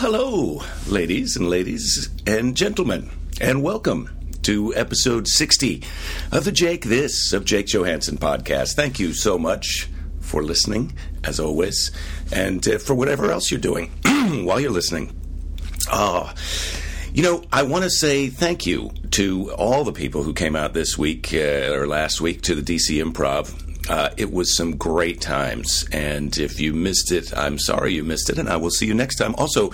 hello, ladies and ladies and gentlemen, and welcome to episode 60 of the Jake This of Jake Johansson podcast. Thank you so much for listening, as always, and uh, for whatever else you're doing while you're listening. Oh, you know, I want to say thank you to all the people who came out this week uh, or last week to the DC Improv. Uh, it was some great times. And if you missed it, I'm sorry you missed it, and I will see you next time. Also,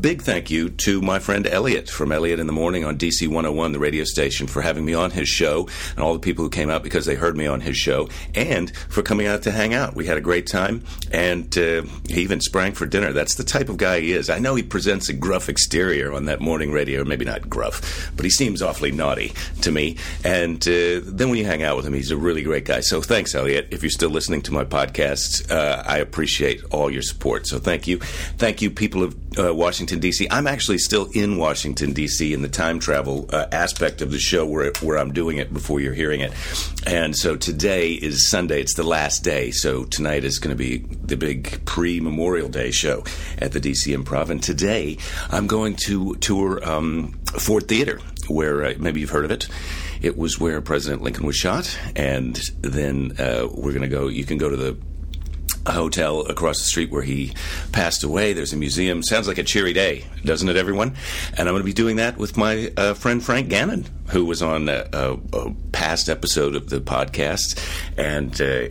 big thank you to my friend Elliot from Elliot in the Morning on DC 101, the radio station, for having me on his show, and all the people who came out because they heard me on his show, and for coming out to hang out. We had a great time, and uh, he even sprang for dinner. That's the type of guy he is. I know he presents a gruff exterior on that morning radio, maybe not gruff, but he seems awfully naughty to me. And uh, then when you hang out with him, he's a really great guy. So thanks, Elliot if you're still listening to my podcast, uh, I appreciate all your support. So thank you. Thank you, people of uh, Washington, D.C. I'm actually still in Washington, D.C. in the time travel uh, aspect of the show where, where I'm doing it before you're hearing it. And so today is Sunday. It's the last day. So tonight is going to be the big pre Memorial Day show at the D.C. Improv. And today I'm going to tour um, Ford Theater, where uh, maybe you've heard of it. It was where President Lincoln was shot, and then uh, we're going to go. You can go to the hotel across the street where he passed away. There's a museum. Sounds like a cheery day, doesn't it, everyone? And I'm going to be doing that with my uh, friend Frank Gannon, who was on a, a, a, past episode of the podcast, and. Uh,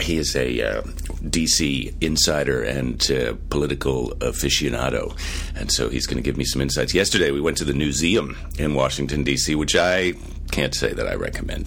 he is a uh, DC insider and uh, political aficionado, and so he's going to give me some insights. Yesterday, we went to the museum in Washington D.C., which I can't say that I recommend.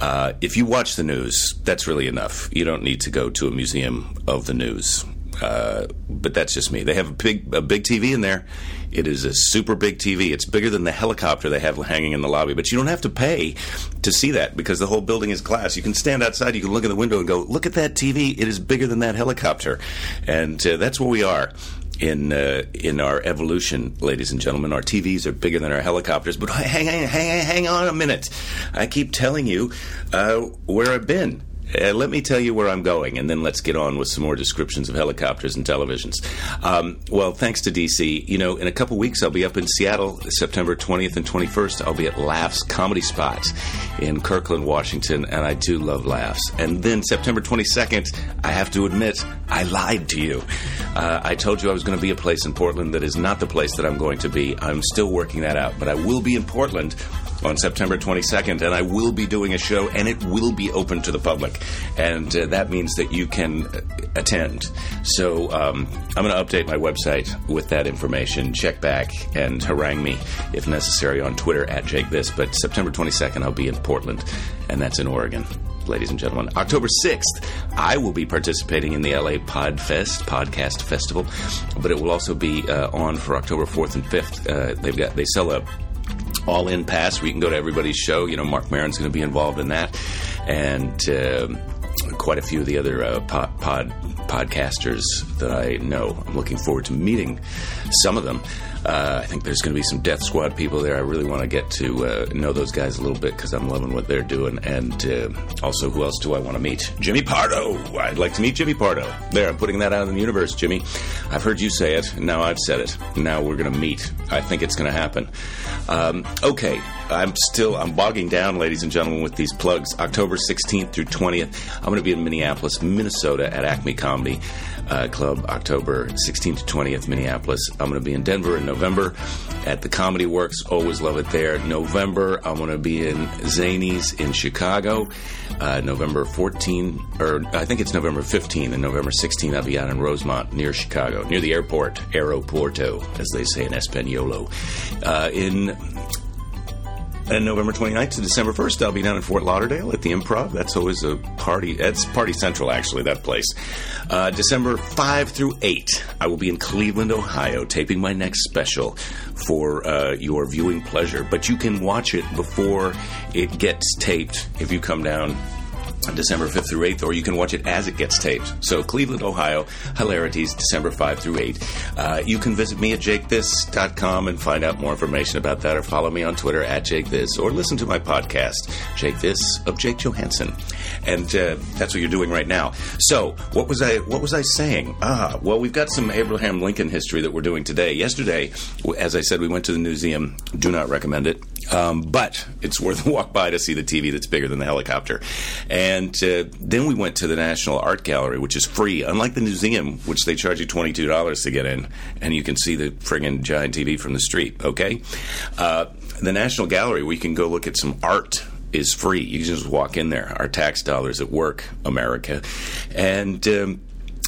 Uh, if you watch the news, that's really enough. You don't need to go to a museum of the news. Uh, but that's just me. They have a big a big TV in there. It is a super big TV. It's bigger than the helicopter they have hanging in the lobby. But you don't have to pay to see that because the whole building is glass. You can stand outside. You can look in the window and go, "Look at that TV. It is bigger than that helicopter." And uh, that's where we are in uh, in our evolution, ladies and gentlemen. Our TVs are bigger than our helicopters. But hang, hang, hang, hang on a minute. I keep telling you uh, where I've been. Uh, let me tell you where I'm going, and then let's get on with some more descriptions of helicopters and televisions. Um, well, thanks to DC, you know, in a couple weeks I'll be up in Seattle, September 20th and 21st. I'll be at Laughs Comedy Spot in Kirkland, Washington, and I do love Laughs. And then September 22nd, I have to admit, I lied to you. Uh, I told you I was going to be a place in Portland that is not the place that I'm going to be. I'm still working that out, but I will be in Portland on September 22nd, and I will be doing a show, and it will be open to the public, and uh, that means that you can uh, attend. So um, I'm going to update my website with that information. Check back and harangue me if necessary on Twitter at Jake This. But September 22nd, I'll be in Portland, and that's in Oregon ladies and gentlemen. October 6th, I will be participating in the LA Podfest podcast festival, but it will also be uh, on for October 4th and 5th. Uh, they've got they sell a all in pass where you can go to everybody's show. You know, Marc Maron's going to be involved in that, and uh, quite a few of the other uh, pod, pod, podcasters that I know. I'm looking forward to meeting some of them. Uh, I think there's going to be some Death Squad people there. I really want to get to uh, know those guys a little bit because I'm loving what they're doing. And uh, also, who else do I want to meet? Jimmy Pardo. I'd like to meet Jimmy Pardo. There, I'm putting that out in the universe, Jimmy. I've heard you say it. Now I've said it. Now we're going to meet. I think it's going to happen. Um, okay, I'm still I'm bogging down, ladies and gentlemen, with these plugs. October 16th through 20th, I'm going to be in Minneapolis, Minnesota, at Acme Comedy uh, Club. October 16th to 20th, Minneapolis. I'm going to be in Denver in November at the Comedy Works. Always love it there. November, I'm going to be in Zanies in Chicago. Uh, November 14, or I think it's November 15, and November 16, I'll be out in Rosemont near Chicago, near the airport, Aeroporto, as they say in Espanol. Uh, in and November 29th to December 1st, I'll be down in Fort Lauderdale at the Improv. That's always a party. That's Party Central, actually, that place. Uh, December 5 through 8, I will be in Cleveland, Ohio, taping my next special for uh, your viewing pleasure. But you can watch it before it gets taped if you come down December 5th through 8th, or you can watch it as it gets taped. So, Cleveland, Ohio, Hilarities, December 5 through 8. Uh, you can visit me at jakethis.com and find out more information about that, or follow me on Twitter at jakethis, or listen to my podcast, Jake This of Jake Johansson. And uh, that's what you're doing right now. So, what was I what was I saying? Ah, well, we've got some Abraham Lincoln history that we're doing today. Yesterday, as I said, we went to the museum. Do not recommend it. Um, but it's worth a walk by to see the TV that's bigger than the helicopter. And uh, then we went to the National Art Gallery, which is free, unlike the museum, which they charge you $22 to get in, and you can see the friggin' giant TV from the street, okay? Uh, the National Gallery, we can go look at some art is free. You can just walk in there. Our tax dollars at work, America. And um,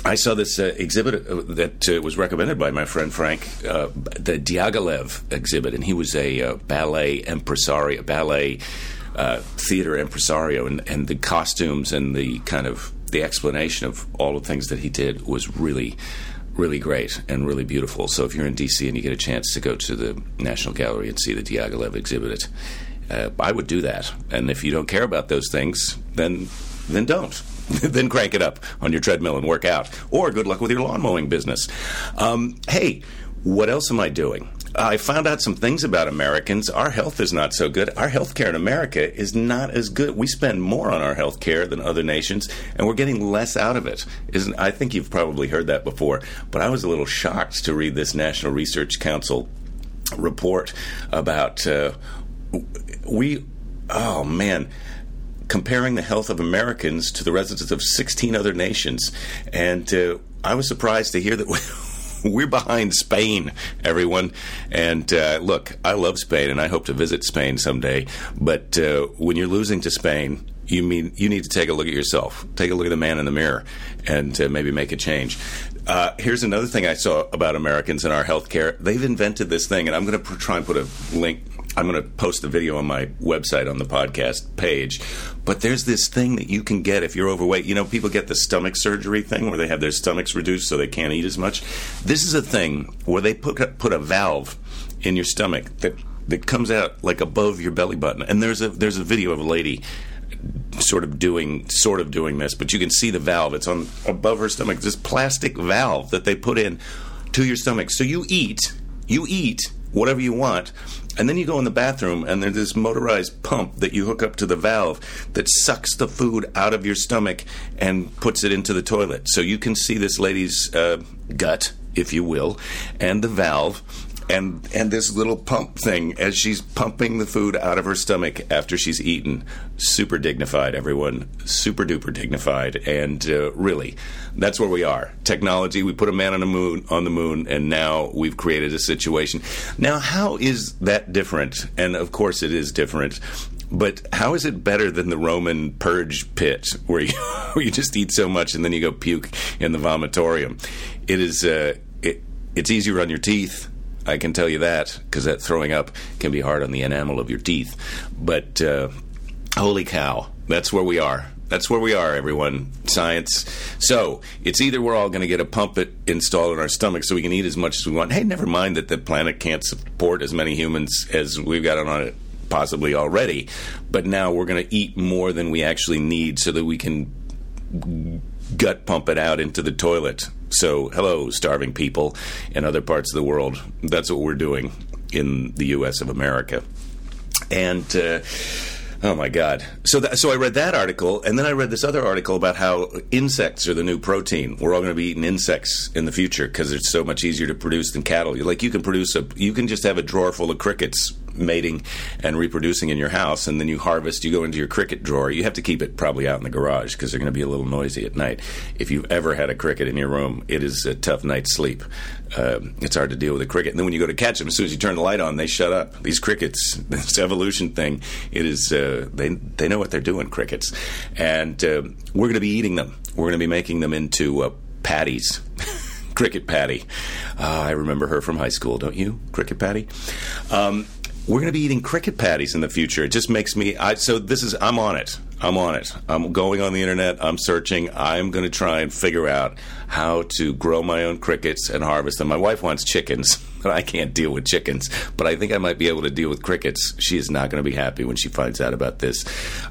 I saw this uh, exhibit uh, that uh, was recommended by my friend Frank, uh, the Diaghilev exhibit, and he was a uh, ballet impresario, ballet uh, theater impresario, and, and the costumes and the kind of the explanation of all the things that he did was really really great and really beautiful. So if you're in DC and you get a chance to go to the National Gallery and see the Diaghilev exhibit, I would do that. And if you don't care about those things, then then don't. then crank it up on your treadmill and work out. Or good luck with your lawn mowing business. Um, hey, what else am I doing? I found out some things about Americans. Our health is not so good. Our health care in America is not as good. We spend more on our health care than other nations, and we're getting less out of it. Isn't, I think you've probably heard that before, but I was a little shocked to read this National Research Council report about uh, we. Oh man comparing the health of Americans to the residents of 16 other nations. And uh, I was surprised to hear that we're behind Spain, everyone. And uh, look, I love Spain and I hope to visit Spain someday. But uh, when you're losing to Spain, you mean you need to take a look at yourself. Take a look at the man in the mirror and uh, maybe make a change. Uh, here's another thing I saw about Americans and our healthcare. They've invented this thing, and I'm going to try and put a link I'm going to post the video on my website on the podcast page. But there's this thing that you can get if you're overweight. You know, people get the stomach surgery thing where they have their stomachs reduced so they can't eat as much. This is a thing where they put a, put a valve in your stomach that that comes out like above your belly button. And there's a there's a video of a lady sort of doing sort of doing this, but you can see the valve. It's on above her stomach. This plastic valve that they put in to your stomach. So you eat, you eat whatever you want, and then you go in the bathroom, and there's this motorized pump that you hook up to the valve that sucks the food out of your stomach and puts it into the toilet. So you can see this lady's uh, gut, if you will, and the valve and and this little pump thing as she's pumping the food out of her stomach after she's eaten. Super dignified, everyone. Super duper dignified, and uh, really, that's where we are. Technology. We put a man on the moon on the moon, and now we've created a situation. Now, how is that different? And of course, it is different. But how is it better than the Roman purge pit, where you, where you just eat so much and then you go puke in the vomitorium? It is. Uh, it, it's easier on your teeth I can tell you that because that throwing up can be hard on the enamel of your teeth. But uh, holy cow, that's where we are. That's where we are, everyone. Science. So it's either we're all going to get a pump it installed in our stomach so we can eat as much as we want. Hey, never mind that the planet can't support as many humans as we've got on it possibly already, but now we're going to eat more than we actually need so that we can gut pump it out into the toilet. So, hello, starving people in other parts of the world. That's what we're doing in the U.S. of America. And, uh, Oh my God! So, that, so I read that article, and then I read this other article about how insects are the new protein. We're all going to be eating insects in the future because it's so much easier to produce than cattle. Like you can produce a, you can just have a drawer full of crickets mating and reproducing in your house, and then you harvest. You go into your cricket drawer. You have to keep it probably out in the garage because they're going to be a little noisy at night. If you've ever had a cricket in your room, it is a tough night's sleep. Uh, it's hard to deal with a cricket. And then when you go to catch them, as soon as you turn the light on, they shut up. These crickets, this evolution thing, it is uh, they they know what they're doing. Crickets, and uh, we're going to be eating them. We're going to be making them into uh, patties. Cricket Patty. Uh, I remember her from high school, don't you? Cricket Patty. Um, we're going to be eating cricket patties in the future. It just makes me. I, so this is. I'm on it. I'm on it. I'm going on the internet. I'm searching. I'm going to try and figure out how to grow my own crickets and harvest them. My wife wants chickens. But I can't deal with chickens, but I think I might be able to deal with crickets. She is not going to be happy when she finds out about this.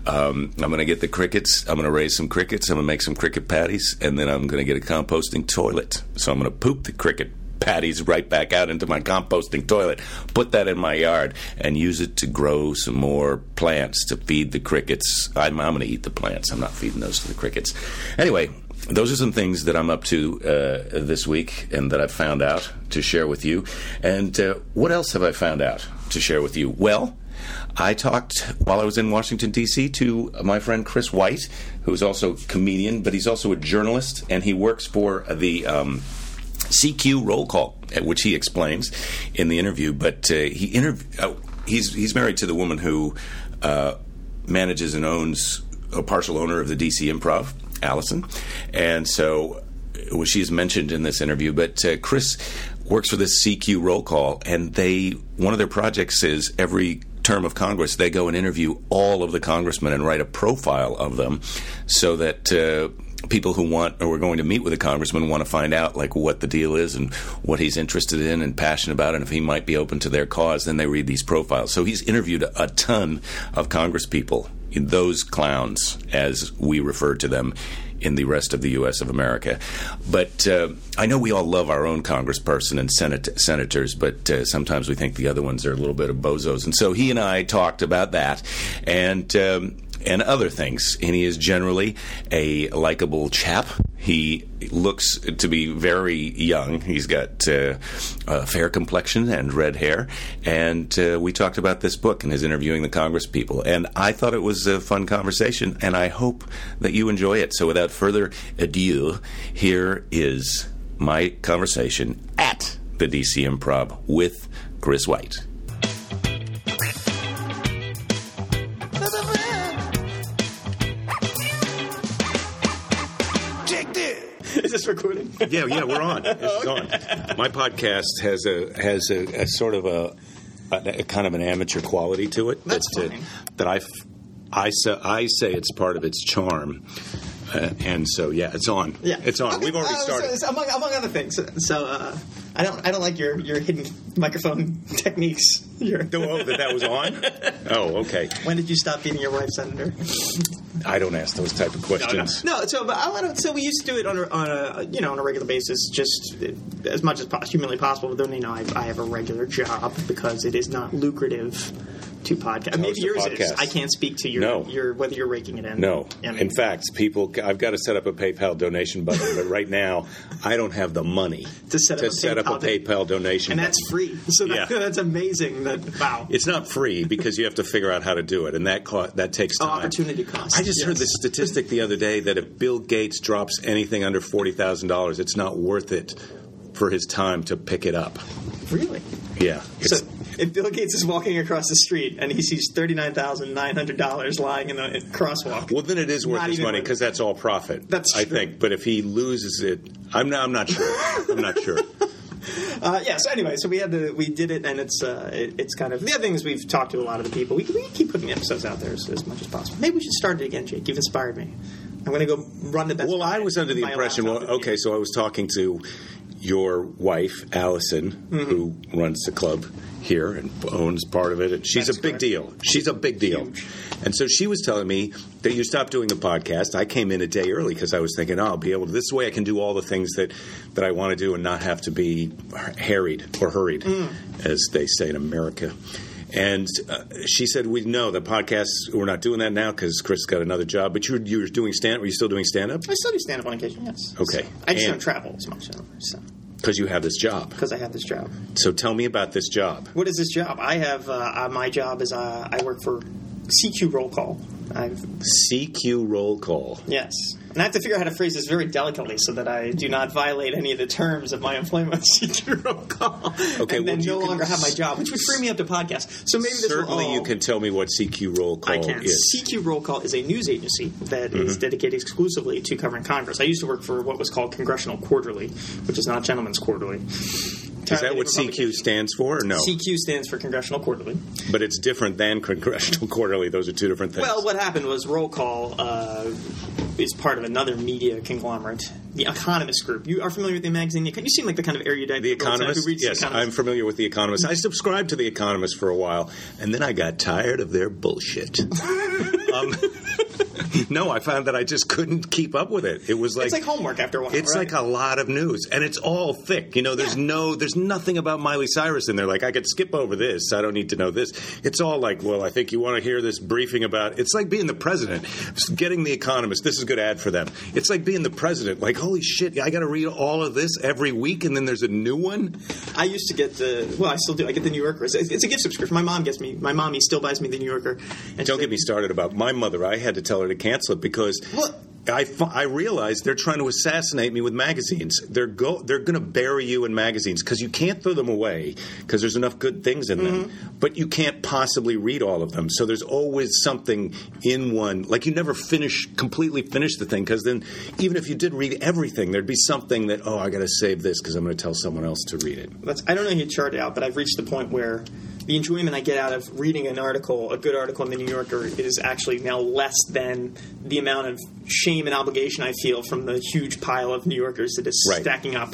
Um, I'm going to get the crickets. I'm going to raise some crickets. I'm going to make some cricket patties, and then I'm going to get a composting toilet. So I'm going to poop the cricket patties right back out into my composting toilet, put that in my yard, and use it to grow some more plants to feed the crickets. I'm, I'm going to eat the plants. I'm not feeding those to the crickets. Anyway, those are some things that I'm up to uh, this week and that I've found out to share with you. And uh, what else have I found out to share with you? Well, I talked while I was in Washington, D.C., to my friend Chris White, who's also a comedian, but he's also a journalist, and he works for the. Um, CQ roll call, which he explains in the interview. But uh, he interv- uh, he's he's married to the woman who uh, manages and owns a partial owner of the DC Improv, Allison, and so well, she's mentioned in this interview. But uh, Chris works for this CQ roll call, and they one of their projects is every term of Congress they go and interview all of the congressmen and write a profile of them, so that uh, people who want or are going to meet with a congressman want to find out like what the deal is and what he's interested in and passionate about and if he might be open to their cause then they read these profiles so he's interviewed a, ton of congresspeople those clowns as we refer to them in the rest of the U.S. of America. But uh, I know we all love our own congressperson and senat- senators, but uh, sometimes we think the other ones are a little bit of bozos. And so he and I talked about that. And. Um, and other things. And he is generally a likable chap. He looks to be very young. He's got uh, a fair complexion and red hair. And uh, we talked about this book and his interviewing the Congress people. And I thought it was a fun conversation, and I hope that you enjoy it. So without further ado, here is my conversation at the DC Improv with Chris White. Yeah, yeah, we're on. It's on. My podcast has a has a, a sort of a, a, a, kind of an amateur quality to it. That's that I, I, say, I say it's part of its charm. Uh, and so, yeah, it's on. Yeah, it's on. Okay. We've already uh, started. So, so among, among other things, so uh, I don't I don't like your, your hidden microphone techniques. Your, oh, that that was on. Oh, okay. when did you stop beating your wife, senator? I don't ask those type of questions. No, so but I want to. So we used to do it on a, on a you know on a regular basis, just as much as humanly possible. But then you know I, I have a regular job because it is not lucrative to podcast. Maybe yours is. I can't speak to your No. your whether you're raking it in. No. In fact, people, I've got to set up a PayPal donation button, but right now, I don't have the money To set up a set up a PayPal donation. and button. that's free. So that, Yeah. that's amazing. That wow. It's not free because you have to figure out how to do it, and that co- that takes Oh, opportunity cost. I just heard Yes. the statistic the other day that if Bill Gates drops anything under forty thousand dollars, it's not worth it for his time to pick it up. Really? Yeah, it's, So if Bill Gates is walking across the street and he sees thirty nine thousand nine hundred dollars lying in the crosswalk, well, then it is worth his money because that's all profit. That's I true. think. But if he loses it, I'm not. I'm not sure. I'm not sure. Uh, yeah. So anyway, so we had the we did it, and it's uh, it, it's kind of the other thing is we've talked to a lot of the people. We, we keep putting the episodes out there as, as much as possible. Maybe we should start it again, Jake. You've inspired me. I'm going to go run the best. Well, I was under the impression. Well, okay, so I was talking to your wife, Allison, Mm-hmm. who runs the club here and owns part of it. And she's That's a big correct. deal. She's a big deal. Huge. And so she was telling me that you stopped doing the podcast. I came in a day early because I was thinking, oh, I'll be able to. This way, I can do all the things that that I want to do and not have to be harried or hurried, Mm. as they say in America. And uh, she said, "We know the podcast. We're not doing that now because Chris got another job. But you're you're doing stand. Were you still doing stand up? I still do stand up on occasion. Yes. Okay. I just And- don't travel as much. So Because you have this job. because I have this job. So tell me about this job. What is this job? I have uh, uh, my job is uh, I work for CQ Roll Call. I've CQ roll call. Yes. And I have to figure out how to phrase this very delicately so that I do not violate any of the terms of my employment CQ roll call. Okay, and then well, you no can longer have my job, which would free me up to podcast. So maybe this Certainly, will all, you can tell me what CQ roll call I can. is. CQ Roll Call is a news agency that is Mm-hmm. dedicated exclusively to covering Congress. I used to work for what was called Congressional Quarterly, which is not Gentleman's Quarterly. Is that what CQ stands for? Or no, CQ stands for Congressional Quarterly. but it's different than Congressional Quarterly. Those are two different things. Well, what happened was Roll Call uh, is part of another media conglomerate the Economist Group. You are familiar with the magazine? You seem like the kind of erudite. The type who Economist? reads The Yes, Economist. I'm familiar with The Economist. I subscribed to The Economist for a while, and then I got tired of their bullshit. um, no, I found that I just couldn't keep up with it. It was like it's like homework after a while. It's right? like a lot of news, and it's all thick. You know, there's Yeah. no, there's nothing about Miley Cyrus in there. Like I could skip over this. I don't need to know this. It's all like, well, I think you want to hear this briefing about. It's like being the president, getting the Economist. This is a good ad for them. It's like being the president. Like, holy shit, I got to read all of this every week, and then there's a new one. I used to get the well, I still do. I get the New Yorker. It's, it's a gift subscription. My mom gets me. My mommy still buys me the New Yorker. And Don't get me started about my mother. I had to tell her to cancel it because What? I, I realized they're trying to assassinate me with magazines. They're go they're going to bury you in magazines because you can't throw them away because there's enough good things in them, mm-hmm. but you can't possibly read all of them. So there's always something in one. Like you never finish completely finish the thing because then even if you did read everything, there'd be something that oh I got to save this because I'm going to tell someone else to read it. That's, I don't know how you chart it out, but I've reached the point where the enjoyment I get out of reading an article, a good article in the New Yorker, is actually now less than the amount of shame and obligation I feel from the huge pile of New Yorkers that is Right. stacking up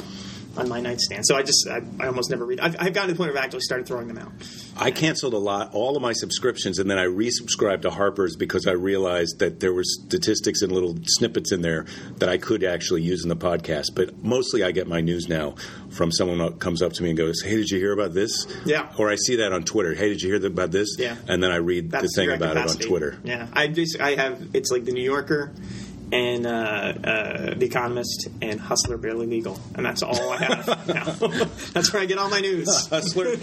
on my nightstand. So I just, I, I almost never read. I've, I've gotten to the point where I've actually started throwing them out. I canceled a lot, all of my subscriptions, and then I resubscribed to Harper's because I realized that there were statistics and little snippets in there that I could actually use in the podcast. But mostly, I get my news now from someone that comes up to me and goes, "Hey, did you hear about this?" Yeah. Or I see that on Twitter. Hey, did you hear about this? Yeah. And then I read the thing about capacity. it on Twitter. Yeah, I just I have it's like the New Yorker and uh, uh, the Economist and Hustler Barely Legal, and that's all I have now. that's where I get all my news. Hustler,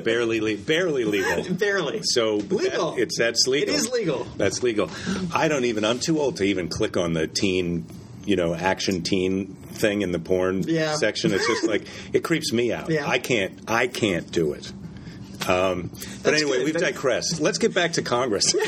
barely, Legal, barely legal. Barely. So Legal. that- it's that's legal. It is legal. That's legal. I don't even. I'm too old to even click on the teen, you know, action teen thing in the porn Yeah. section. It's just like it creeps me out. Yeah. I can't. I can't do it. Um, but anyway, good. we've digressed. Let's get back to Congress.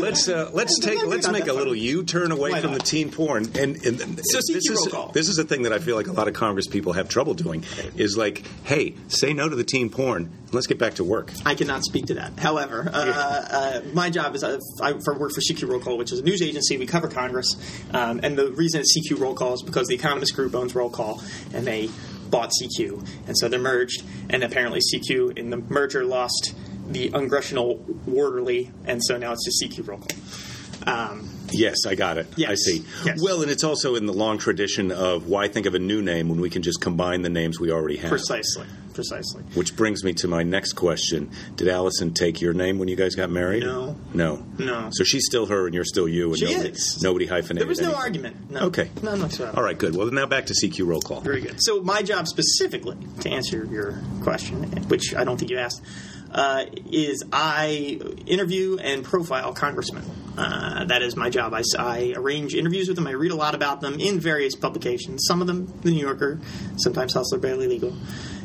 let's uh, let's take let's make a little U-turn away from the teen porn. And, and So this is call. this is a thing that I feel like a lot of Congress people have trouble doing. Is like, hey, say no to the teen porn. Let's get back to work. I cannot speak to that. However, uh, uh, my job is uh, I work for CQ Roll Call, which is a news agency. We cover Congress, um, and the reason it's CQ Roll Call is because the Economist Group owns Roll Call, and they bought CQ, and so they're merged. And apparently, CQ in the merger lost the Congressional Quarterly, and so now it's just CQ Roll Call. Um, Yes, I got it. Yes. I see. Yes. Well, and it's also in the long tradition of why think of a new name when we can just combine the names we already have. precisely, precisely. Which brings me to my next question. Did Allison take your name when you guys got married? No. No. No. So she's still her and you're still you and She nobody, is. nobody hyphenated There was no anything. argument. No. Okay. None whatsoever. All right, good. Well, now back to CQ roll call. Very good. So my job specifically, to answer your question, which I don't think you asked, uh, is I interview and profile congressmen. Uh, that is my job. I arrange interviews with them. I read a lot about them in various publications. Some of them, The New Yorker, sometimes Hustler, Barely Legal,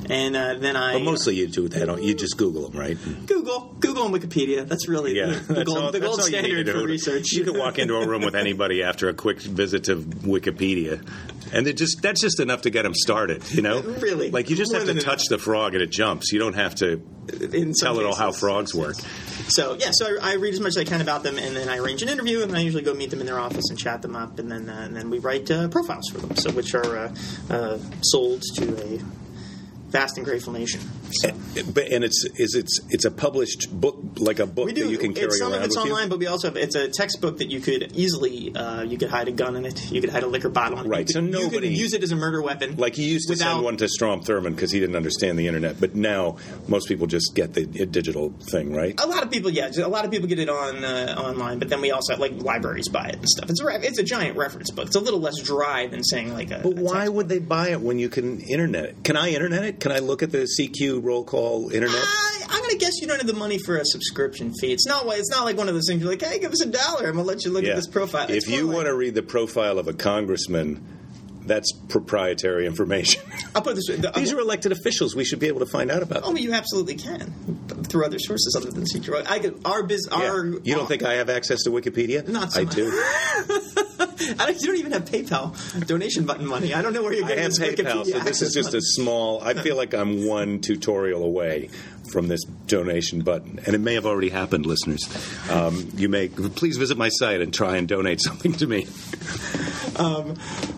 and uh, then I But mostly you do that. You just Google them, right? Google, Google and Wikipedia. That's really Yeah, the, that's gold, all- the gold all you need standard for research. You could walk into a room with anybody after a quick visit to Wikipedia, and it just that's just enough to get them started. You know, Really. like you just More have to touch the frog and it jumps. You don't have to in tell it all how frogs work. So yeah, so I, I read as much as I can about them, and then I arrange an interview, and I usually go meet them in their office and chat them up, and then uh, and then we write uh, profiles for them, so which are uh, uh, sold to a vast and grateful nation. So. But and it's is it's it's a published book like a book that you can carry it's, some around of it's online, you. but we also have it's a textbook that you could easily uh, you could hide a gun in it. You could hide a liquor bottle in it. Right, You could, so you could nobody- use it as a murder weapon. Like you used to without, send one to Strom Thurmond because he didn't understand the internet, but now most people just get the uh, digital thing, right? A lot of people, yeah, a lot of people get it on uh, online, but then we also have, like libraries buy it and stuff. It's a it's a giant reference book. It's a little less dry than saying like a. But a why textbook. would they buy it when you can internet it? Can I internet it? Can I look at the CQ roll call internet? I, I'm gonna guess you don't have the money for a subscription fee. It's not. It's not like one of those things. You're like, hey, give us a dollar. I'm gonna let you look at this profile. It's If you like- want to read the profile of a congressman, that's proprietary information. I'll put it this way. The, These are elected officials. We should be able to find out about Oh, them. you absolutely can through other sources other than secret. I could our biz Yeah. our. You don't think I have access to Wikipedia? Not so I much. do. I don't, you don't even have PayPal donation button money. I don't know where you're I getting have this PayPal, Wikipedia so this is just a small. I feel like I'm one tutorial away from this donation button, and it may have already happened, listeners. Um, you may please visit my site and try and donate something to me.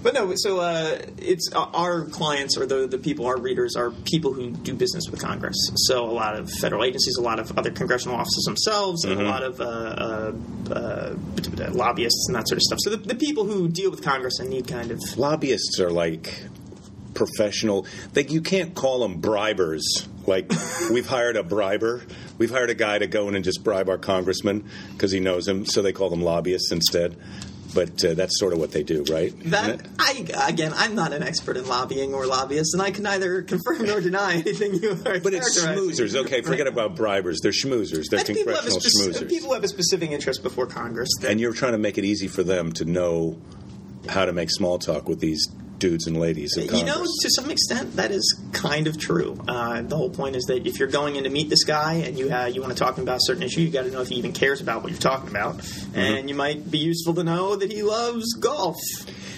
But no, so uh, it's uh, our clients or the the people, our readers, are people who do business with Congress. So a lot of federal agencies, a lot of other congressional offices themselves, and a lot of uh, uh, uh, lobbyists and that sort of stuff. So the, the people who deal with Congress and need kind of Lobbyists are like professional. They, you can't call them bribers. Like we've hired a briber. We've hired a guy to go in and just bribe our congressman because he knows him. So they call them lobbyists instead. But uh, that's sort of what they do, right? That. I again, I'm not an expert in lobbying or lobbyists, and I can neither confirm nor deny anything you are. But it's schmoozers. Okay, forget about bribers. They're schmoozers. They're people have, congressional speci- schmoozers. people have a specific interest before Congress. that- and you're trying to make it easy for them to know how to make small talk with these dudes and ladies You know, to some extent, that is kind of true. Uh, the whole point is that if you're going in to meet this guy and you uh, you want to talk about a certain issue, you got to know if he even cares about what you're talking about, Mm-hmm. and you might be useful to know that he loves golf.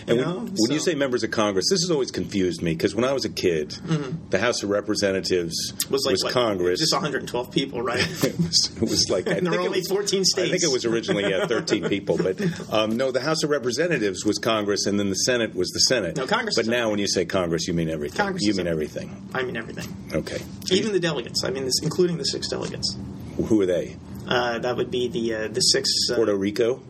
You And when, know? when you So- say members of Congress, this has always confused me because when I was a kid, the House of Representatives Mm-hmm. was like what, Congress. just 112 people, right? it, was, it was like I there think were it only was- 14 I think it was originally yeah, 13 people, but um, no, the House of Representatives was Congress, and then the Senate was the Senate. No, Congress But now, when you say Congress, you mean everything. Congress you mean everything. everything. I mean everything, Okay. even the delegates. I mean, this, including the six delegates. Who are they? Uh, that would be the uh, the six. Uh, Puerto Rico.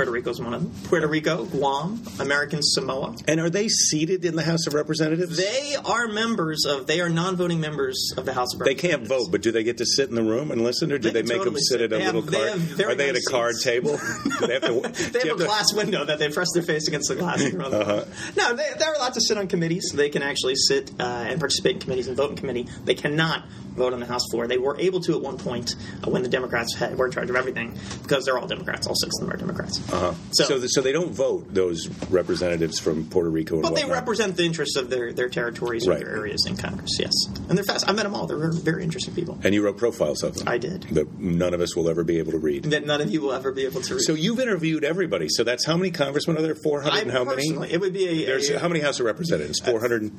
Puerto Rico is one of them. Puerto Rico, Guam, American Samoa. And are they seated in the House of Representatives? They are members of. They are non-voting members of the House of Representatives. They can't vote, but do they get to sit in the room and listen, or do They they, make them totally sit sit. at a have- little card? have Are they at a nice card seats. table? They have to, They you have a to- glass window that they press their face against the glass. Uh-huh. No, they, they're allowed to sit on committees. They can actually sit uh, and participate in committees and vote in committee. They cannot vote on the House floor. They were able to at one point uh, when the Democrats had, were in charge of everything because they're all Democrats. All six of them are Democrats. Uh-huh. So, So, th- so they don't vote those representatives from Puerto Rico and but they represent the interests of their, their territories Right. or their areas in Congress. Yes, and they're fast. I met them all. They're very, interesting people. and you wrote profiles of them. I did. That none of us will ever be able to read. That none of you will ever be able to read. So you've interviewed everybody. So that's how many congressmen are there? Four hundred and how many? it would be a, There's a how many House of Representatives? Four hundred.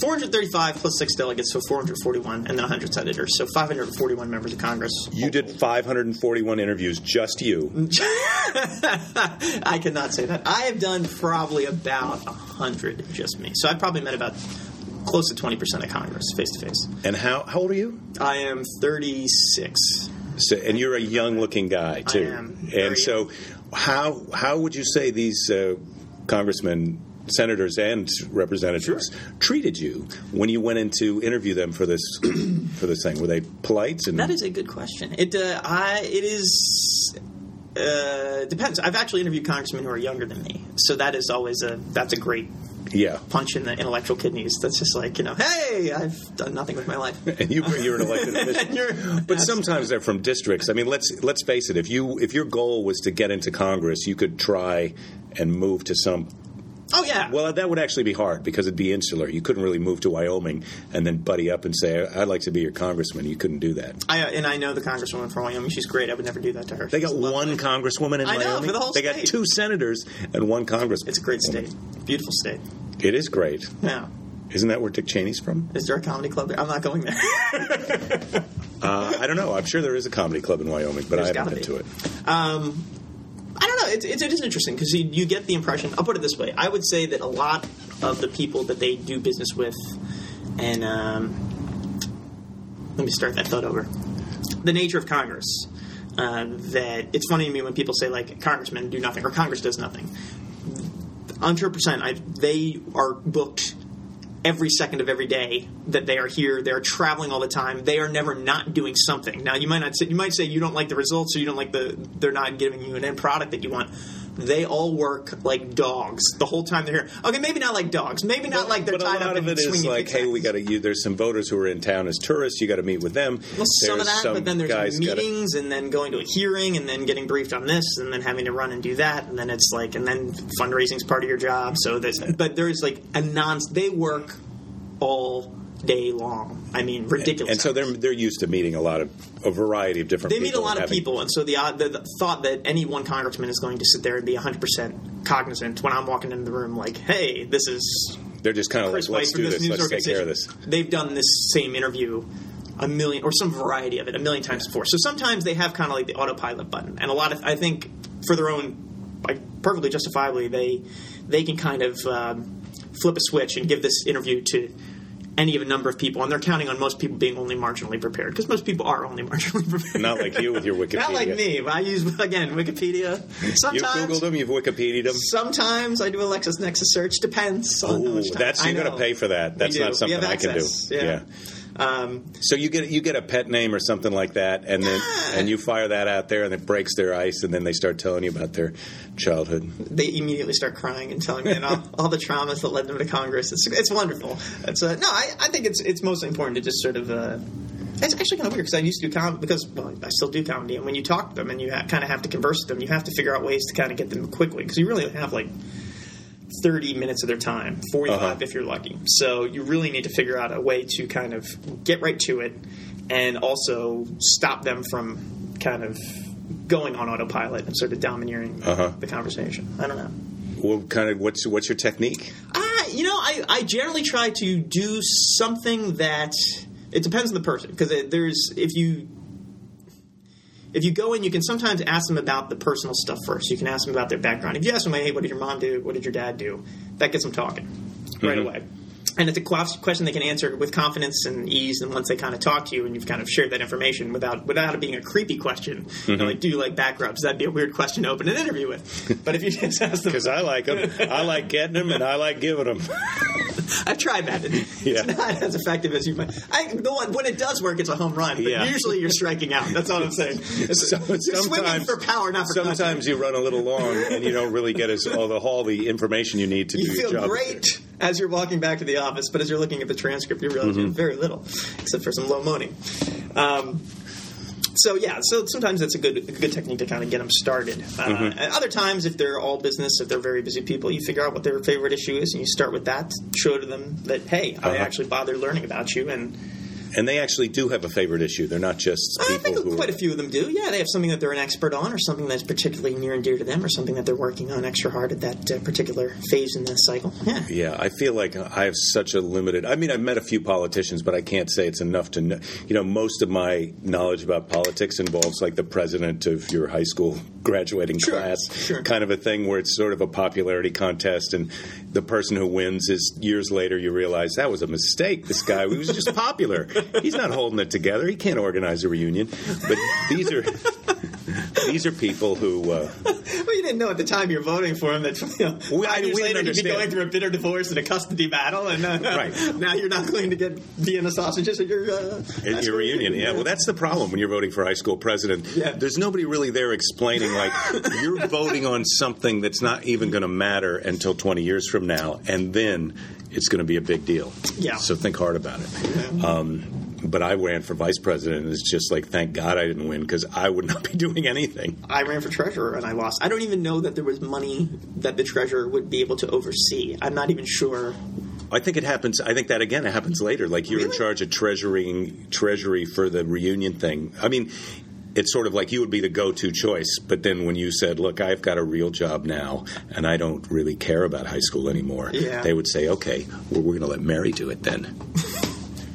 435 plus six delegates, so 441, and then 100 senators, so 541 members of Congress. You did five hundred and forty-one interviews, just you. I cannot say that. I have done probably about 100 just me. So I've probably met about close to 20% of Congress face to face. And how how old are you? I am 36. So, and you're a young-looking guy too. I am and so, how how would you say these uh, congressmen, senators, and representatives treated you when you went in to interview them for this for this thing? Were they polite? And That is a good question. It uh, I it is uh, depends. I've actually interviewed congressmen who are younger than me, so that is always a that's a great yeah. punch in the intellectual kidneys. That's just like you know, hey, I've done nothing with my life. And you, you're an elected official. But sometimes they're from districts. I mean, let's let's face it. If you if your goal was to get into Congress, you could try and move to some. Oh yeah. Well, that would actually be hard because it'd be insular. You couldn't really move to Wyoming and then buddy up and say, "I'd like to be your congressman." You couldn't do that. I, uh, and I know the congresswoman from Wyoming. She's great. I would never do that to her. They got She's lovely. one congresswoman in I know, Wyoming. for the whole they got two senators and one congressman. It's a great state. Beautiful state. It is great. Yeah. Isn't that where Dick Cheney's from? Is there a comedy club there? I'm not going there. Uh, I don't know. I'm sure there is a comedy club in Wyoming, but There's I haven't been be. to it. Um, know. It's, it's, it is interesting because you, you get the impression. I'll put it this way. I would say that a lot of the people that they do business with, and um, let me start that thought over. The nature of Congress. Uh, that it's funny to me when people say like congressmen do nothing or Congress does nothing. Hundred percent. They are booked every second of every day that they are here. They're traveling all the time. They are never not doing something. Now you might not say, you might say you don't like the results or you don't like the they're not giving you an end product that you want. They all work like dogs the whole time they're here. Okay, maybe not like dogs. Maybe not like they're but a lot of in it is like, hey, we got to. There's some voters who are in town as tourists. You got to meet with them. Well, some of that, but then there's guys gotta- meetings, and then going to a hearing, and then getting briefed on this, and then having to run and do that, and then it's like, and then fundraising's part of your job. So there's, but there's like a non. They work all day long. I mean, ridiculous. and so they're they're used to meeting a lot of a variety of different. they meet a lot of having- people, and so the, odd- the, the thought that any one congressman is going to sit there and be 100 percent cognizant when I'm walking into the room, like, hey, this is They're just kind of like, let's do this this. Let's take care of this. They've done this same interview a million or some variety of it a million times before. So sometimes they have kind of like the autopilot button, and a lot of I think for their own like perfectly justifiably they they can kind of um, flip a switch and give this interview to any of a number of people, and they're counting on most people being only marginally prepared because most people are only marginally prepared. Not like you with your Wikipedia. Not like me. I use again Wikipedia. Sometimes You've Googled them, you've Wikipedia'd them. sometimes I do a LexisNexis search. Depends. Ooh, that's you're going to pay for that. That's not something I can do. access. Yeah. Um, So you get you get a pet name or something like that, and then and you fire that out there, and it breaks their ice, and then they start telling you about their childhood. they immediately start crying and telling me and all, all the traumas that led them to Congress. It's, it's wonderful. It's uh, no, I, I think it's it's mostly important to just sort of. Uh, it's actually kind of weird because I used to do comedy because well I still do comedy and when you talk to them and you ha- kind of have to converse with them you have to figure out ways to kind of get them quickly because you really have like 30 minutes of their time 45 Uh-huh. if you're lucky so you really need to figure out a way to kind of get right to it and also stop them from kind of going on autopilot and sort of domineering Uh-huh. the conversation I don't know What kind of what's what's your technique? uh, you know, I, I generally try to do something that it depends on the person because there's if you if you go in, you can sometimes ask them about the personal stuff first. You can ask them about their background. If you ask them, "Hey, what did your mom do? What did your dad do?" That gets them talking right Mhm. away. And it's a question they can answer with confidence and ease. And once they kind of talk to you, and you've kind of shared that information without without it being a creepy question, you know, like, "Do you like back rubs?" That'd be a weird question to open an interview with. But if you just ask them, Because I like them, I like getting them, and I like giving them. I've tried that. It's Yeah. not as effective as you might. I, the one, when it does work, it's a home run. But Yeah. usually you're striking out. That's all I'm saying. So- sometimes- for power, not for Sometimes you run a little long, and you don't really get as all the all the information you need to you do your job. You feel great as you're walking back to the office, but as you're looking at the transcript, you realize you have very little, except for some low moaning. Um, so yeah, so sometimes that's a good a good technique to kind of get them started. Uh, And other times, if they're all business, if they're very busy people, you figure out what their favorite issue is, and you start with that. Show to them that hey, I Uh-huh. actually bothered learning about you, and And they actually do have a favorite issue. They're not just I think who. quite a few of them do. Yeah, they have something that they're an expert on, or something that's particularly near and dear to them, or something that they're working on extra hard at that uh, particular phase in the cycle. Yeah. Yeah, I feel like I have such a limited. I mean, I've met a few politicians, but I can't say it's enough to know. You know, most of my knowledge about politics involves like the president of your high school graduating Sure, class, sure. kind of a thing where it's sort of a popularity contest, and the person who wins is years later you realize that was a mistake. This guy, he was just popular. He's not holding it together. He can't organize a reunion. But these are these are people who. Uh, Well, you didn't know at the time you're voting for him that you know, We- I- years we later you'd be going through a bitter divorce and a custody battle, and uh, Right. now you're not going to get Vienna sausages at your uh, At your reunion, yeah. Well, that's the problem when you're voting for high school president. Yeah. There's nobody really there explaining, like, you're voting on something that's not even going to matter until 20 years from now, and then it's going to be a big deal. Yeah. So think hard about it. Um, but I ran for vice president, and it's just like, thank God I didn't win because I would not be doing anything. I ran for treasurer and I lost. I don't even know that there was money that the treasurer would be able to oversee. I'm not even sure. I think it happens. I think that again it happens later. Like you're in charge of treasuring treasury for the reunion thing. I mean, it's sort of like you would be the go-to choice. But then when you said, "Look, I've got a real job now, and I don't really care about high school anymore," Yeah. they would say, "Okay, well, we're going to let Mary do it then."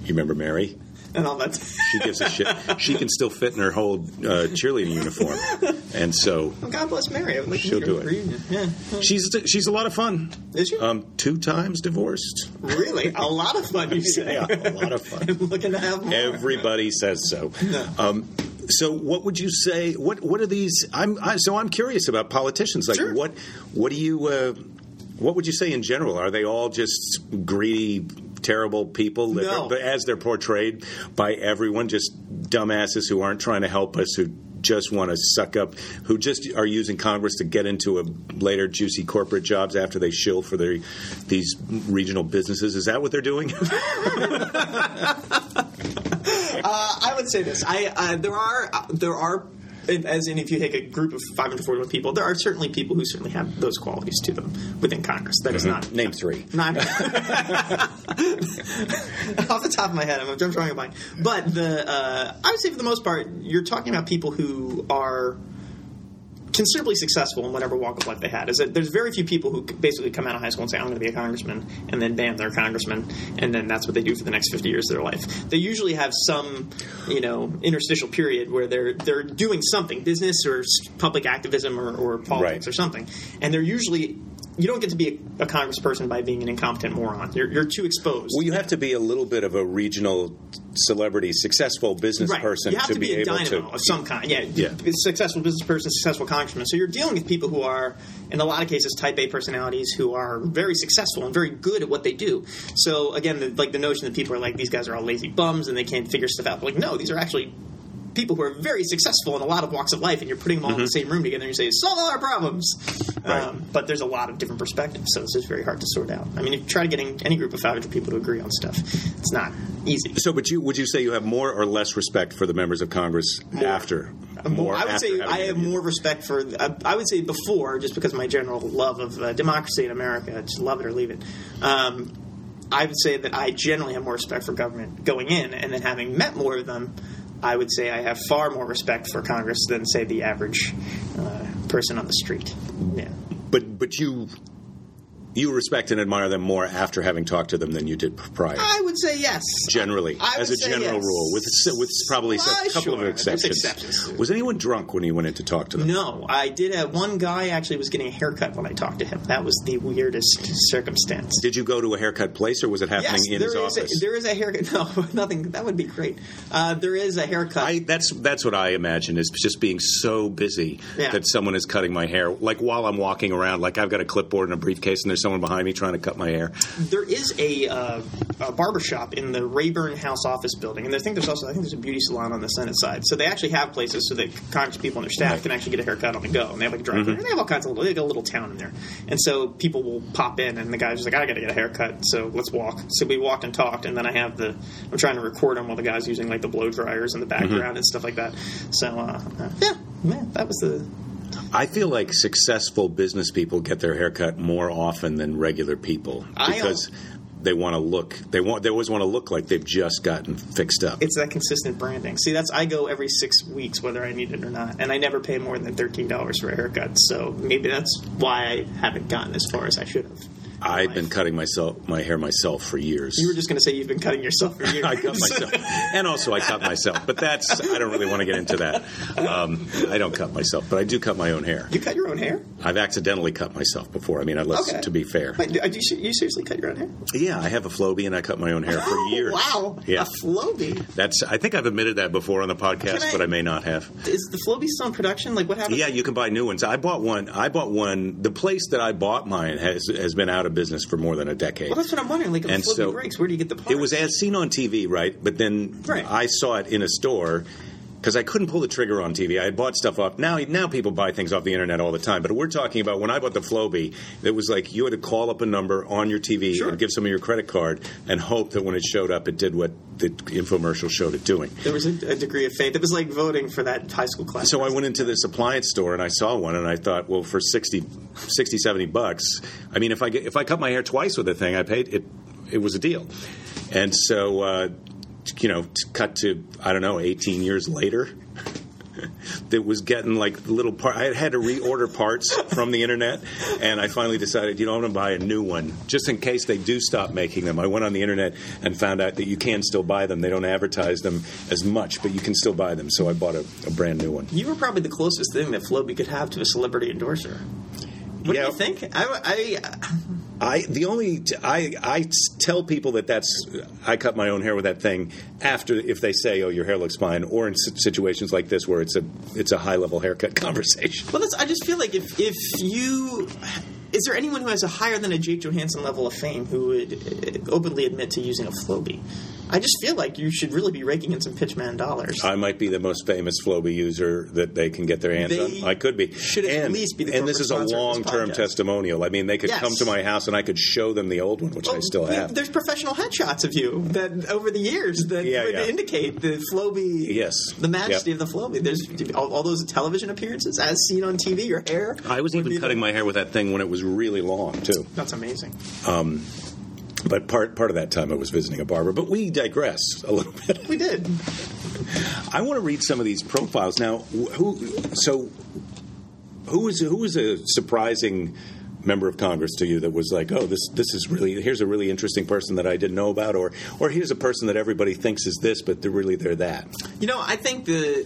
you remember Mary? And all that. She gives a shit. She can still fit in her whole uh, cheerleading uniform, and so Well, God bless Mary. I would like She'll do it. Reunion. Yeah. she's she's a lot of fun. Is she? Um, two times divorced. really? A lot of fun, you say. Yeah, a lot of fun. I'm looking to have more. Everybody says so. Um, so, what would you say? What What are these? I'm I, so I'm curious about politicians. Like, Sure. what What do you? Uh, what would you say in general? Are they all just greedy, terrible people No. as they're portrayed by everyone? Just dumbasses who aren't trying to help us, who just want to suck up, who just are using Congress to get into a later juicy corporate jobs after they shill for their these regional businesses. Is that what they're doing? Uh, I would say this. I uh, there are uh, there are. As in, if you take a group of 541 people, there are certainly people who certainly have those qualities to them within Congress. That is not Name three. Not off the top of my head, I'm, I'm drawing a blank. But the uh, I would say for the most part, you're talking about people who are considerably successful in whatever walk of life they had. Is that there's very few people who basically come out of high school and say, "I'm going to be a congressman," and then bam, they're a congressman, and then that's what they do for the next 50 years of their life. They usually have some, you know, interstitial period where they're they're doing something, business or public activism or, or politics right. or something, and they're usually you don't get to be a, a congressperson by being an incompetent moron. You're, you're, too exposed. Well, you have to be a little bit of a regional celebrity, successful business right. person you have to, to be, be a able dynamo to of some kind. Yeah, yeah, successful business person, successful congressman. So you're dealing with people who are, in a lot of cases, Type A personalities who are very successful and very good at what they do. So again, the, like the notion that people are like these guys are all lazy bums and they can't figure stuff out. Like no, these are actually people who are very successful in a lot of walks of life, and you're putting them all mm-hmm. in the mm-hmm. same room together, and you say, "Solve all our problems." Right. Um, but there's a lot of different perspectives, so it's just very hard to sort out. I mean, if you try to get any group of 500 people to agree on stuff, it's not easy. So, but you would you say you have more or less respect for the members of Congress more. after? More, I would say I have more respect for. I, I, would say before, just because of my general love of uh, democracy in America, just love it or leave it. Um, I would say that I generally have more respect for government going in, and then having met more of them, I would say I have far more respect for Congress than, say, the average uh, person on the street. Yeah. But but you you respect and admire them more after having talked to them than you did prior. I would say yes. Generally, as a general yes. rule, with with probably well, a couple sure. of exceptions. exceptions. Was anyone drunk when you went in to talk to them? No, I did. Have, one guy actually was getting a haircut when I talked to him. That was the weirdest circumstance. Did you go to a haircut place, or was it happening yes, in his office? A, there is a haircut. No, nothing. That would be great. Uh, there is a haircut. I, that's that's what I imagine is just being so busy yeah. that someone is cutting my hair. Like while I'm walking around, like I've got a clipboard and a briefcase, and there's someone behind me trying to cut my hair. There is a, uh, a barber shop in the Rayburn House office building, and I think there's also I think there's a beauty salon on the Senate side. So they actually have places so that Congress people and their staff right. can actually get a haircut on the go, and they have like a dry mm-hmm. They have all kinds of little, they a little town in there, and so people will pop in, and the guy's just like, I got to get a haircut, so let's walk. So we walked and talked, and then I have the I'm trying to record them while the guy's using like the blow dryers in the background mm-hmm. and stuff like that. So uh, uh, yeah, man, that was the I feel like successful business people get their haircut more often than regular people because they want to look they want they always want to look like they've just gotten fixed up. It's that consistent branding. See, that's I go every six weeks whether I need it or not, and I never pay more than thirteen dollars for a haircut. So maybe that's why I haven't gotten as far as I should have. I've been cutting myself my hair myself for years. You were just going to say you've been cutting yourself for years. I cut myself, and also I cut myself. But that's I don't really want to get into that. Um, I don't cut myself, but I do cut my own hair. You cut your own hair? I've accidentally cut myself before. I mean, I let's okay. to be fair. Wait, do you, you, seriously cut your own hair? Yeah, I have a Flowbee, and I cut my own hair for oh, years. Wow, yeah. a Flowbee. That's I think I've admitted that before on the podcast, I, but I may not have. Is the Flowbee still in production? Like what happened? Yeah, you can buy new ones. I bought one. I bought one. The place that I bought mine has has been out of business for more than a decade. Well, that's what I'm wondering. Like, if so, breaks, where do you get the parts? It was as seen on TV, right? But then right. I saw it in a store because I couldn't pull the trigger on TV. I had bought stuff off. Now, now people buy things off the internet all the time. But we're talking about when I bought the Flowbee, it was like you had to call up a number on your TV sure. and give some of your credit card and hope that when it showed up, it did what the infomercial showed it doing. There was a, a degree of faith. It was like voting for that high school class. So I went into this appliance store and I saw one and I thought, well, for 60, 60 70 bucks, I mean, if I get, if I cut my hair twice with a thing, I paid it. It was a deal. And so. Uh, you know, cut to I don't know, 18 years later. that was getting like little part. I had to reorder parts from the internet, and I finally decided, you know, I'm going to buy a new one just in case they do stop making them. I went on the internet and found out that you can still buy them. They don't advertise them as much, but you can still buy them. So I bought a, a brand new one. You were probably the closest thing that Flowbee could have to a celebrity endorser. What yeah. do you think? I, I I the only I I tell people that that's I cut my own hair with that thing after if they say oh your hair looks fine or in situations like this where it's a it's a high level haircut conversation. Well, that's I just feel like if if you is there anyone who has a higher than a Jake Johannsen level of fame who would uh, openly admit to using a Flowbee? I just feel like you should really be raking in some pitchman dollars. I might be the most famous Flowbee user that they can get their hands they on. I could be. Should at least be the And this is a long term testimonial. I mean, they could yes. come to my house and I could show them the old one, which well, I still have. There's professional headshots of you that over the years that yeah, would yeah. indicate the Flowbee. Yes. The majesty yep. of the Flowbee. There's all, all, those television appearances as seen on TV. Your hair. I was even cutting my hair with that thing when it was really long too. That's amazing. Um, but part part of that time I was visiting a barber. But we digress a little bit. We did. I want to read some of these profiles now. Who? So who was who was a surprising member of Congress to you that was like, oh, this this is really here's a really interesting person that I didn't know about, or or here's a person that everybody thinks is this, but they're really they're that. You know, I think the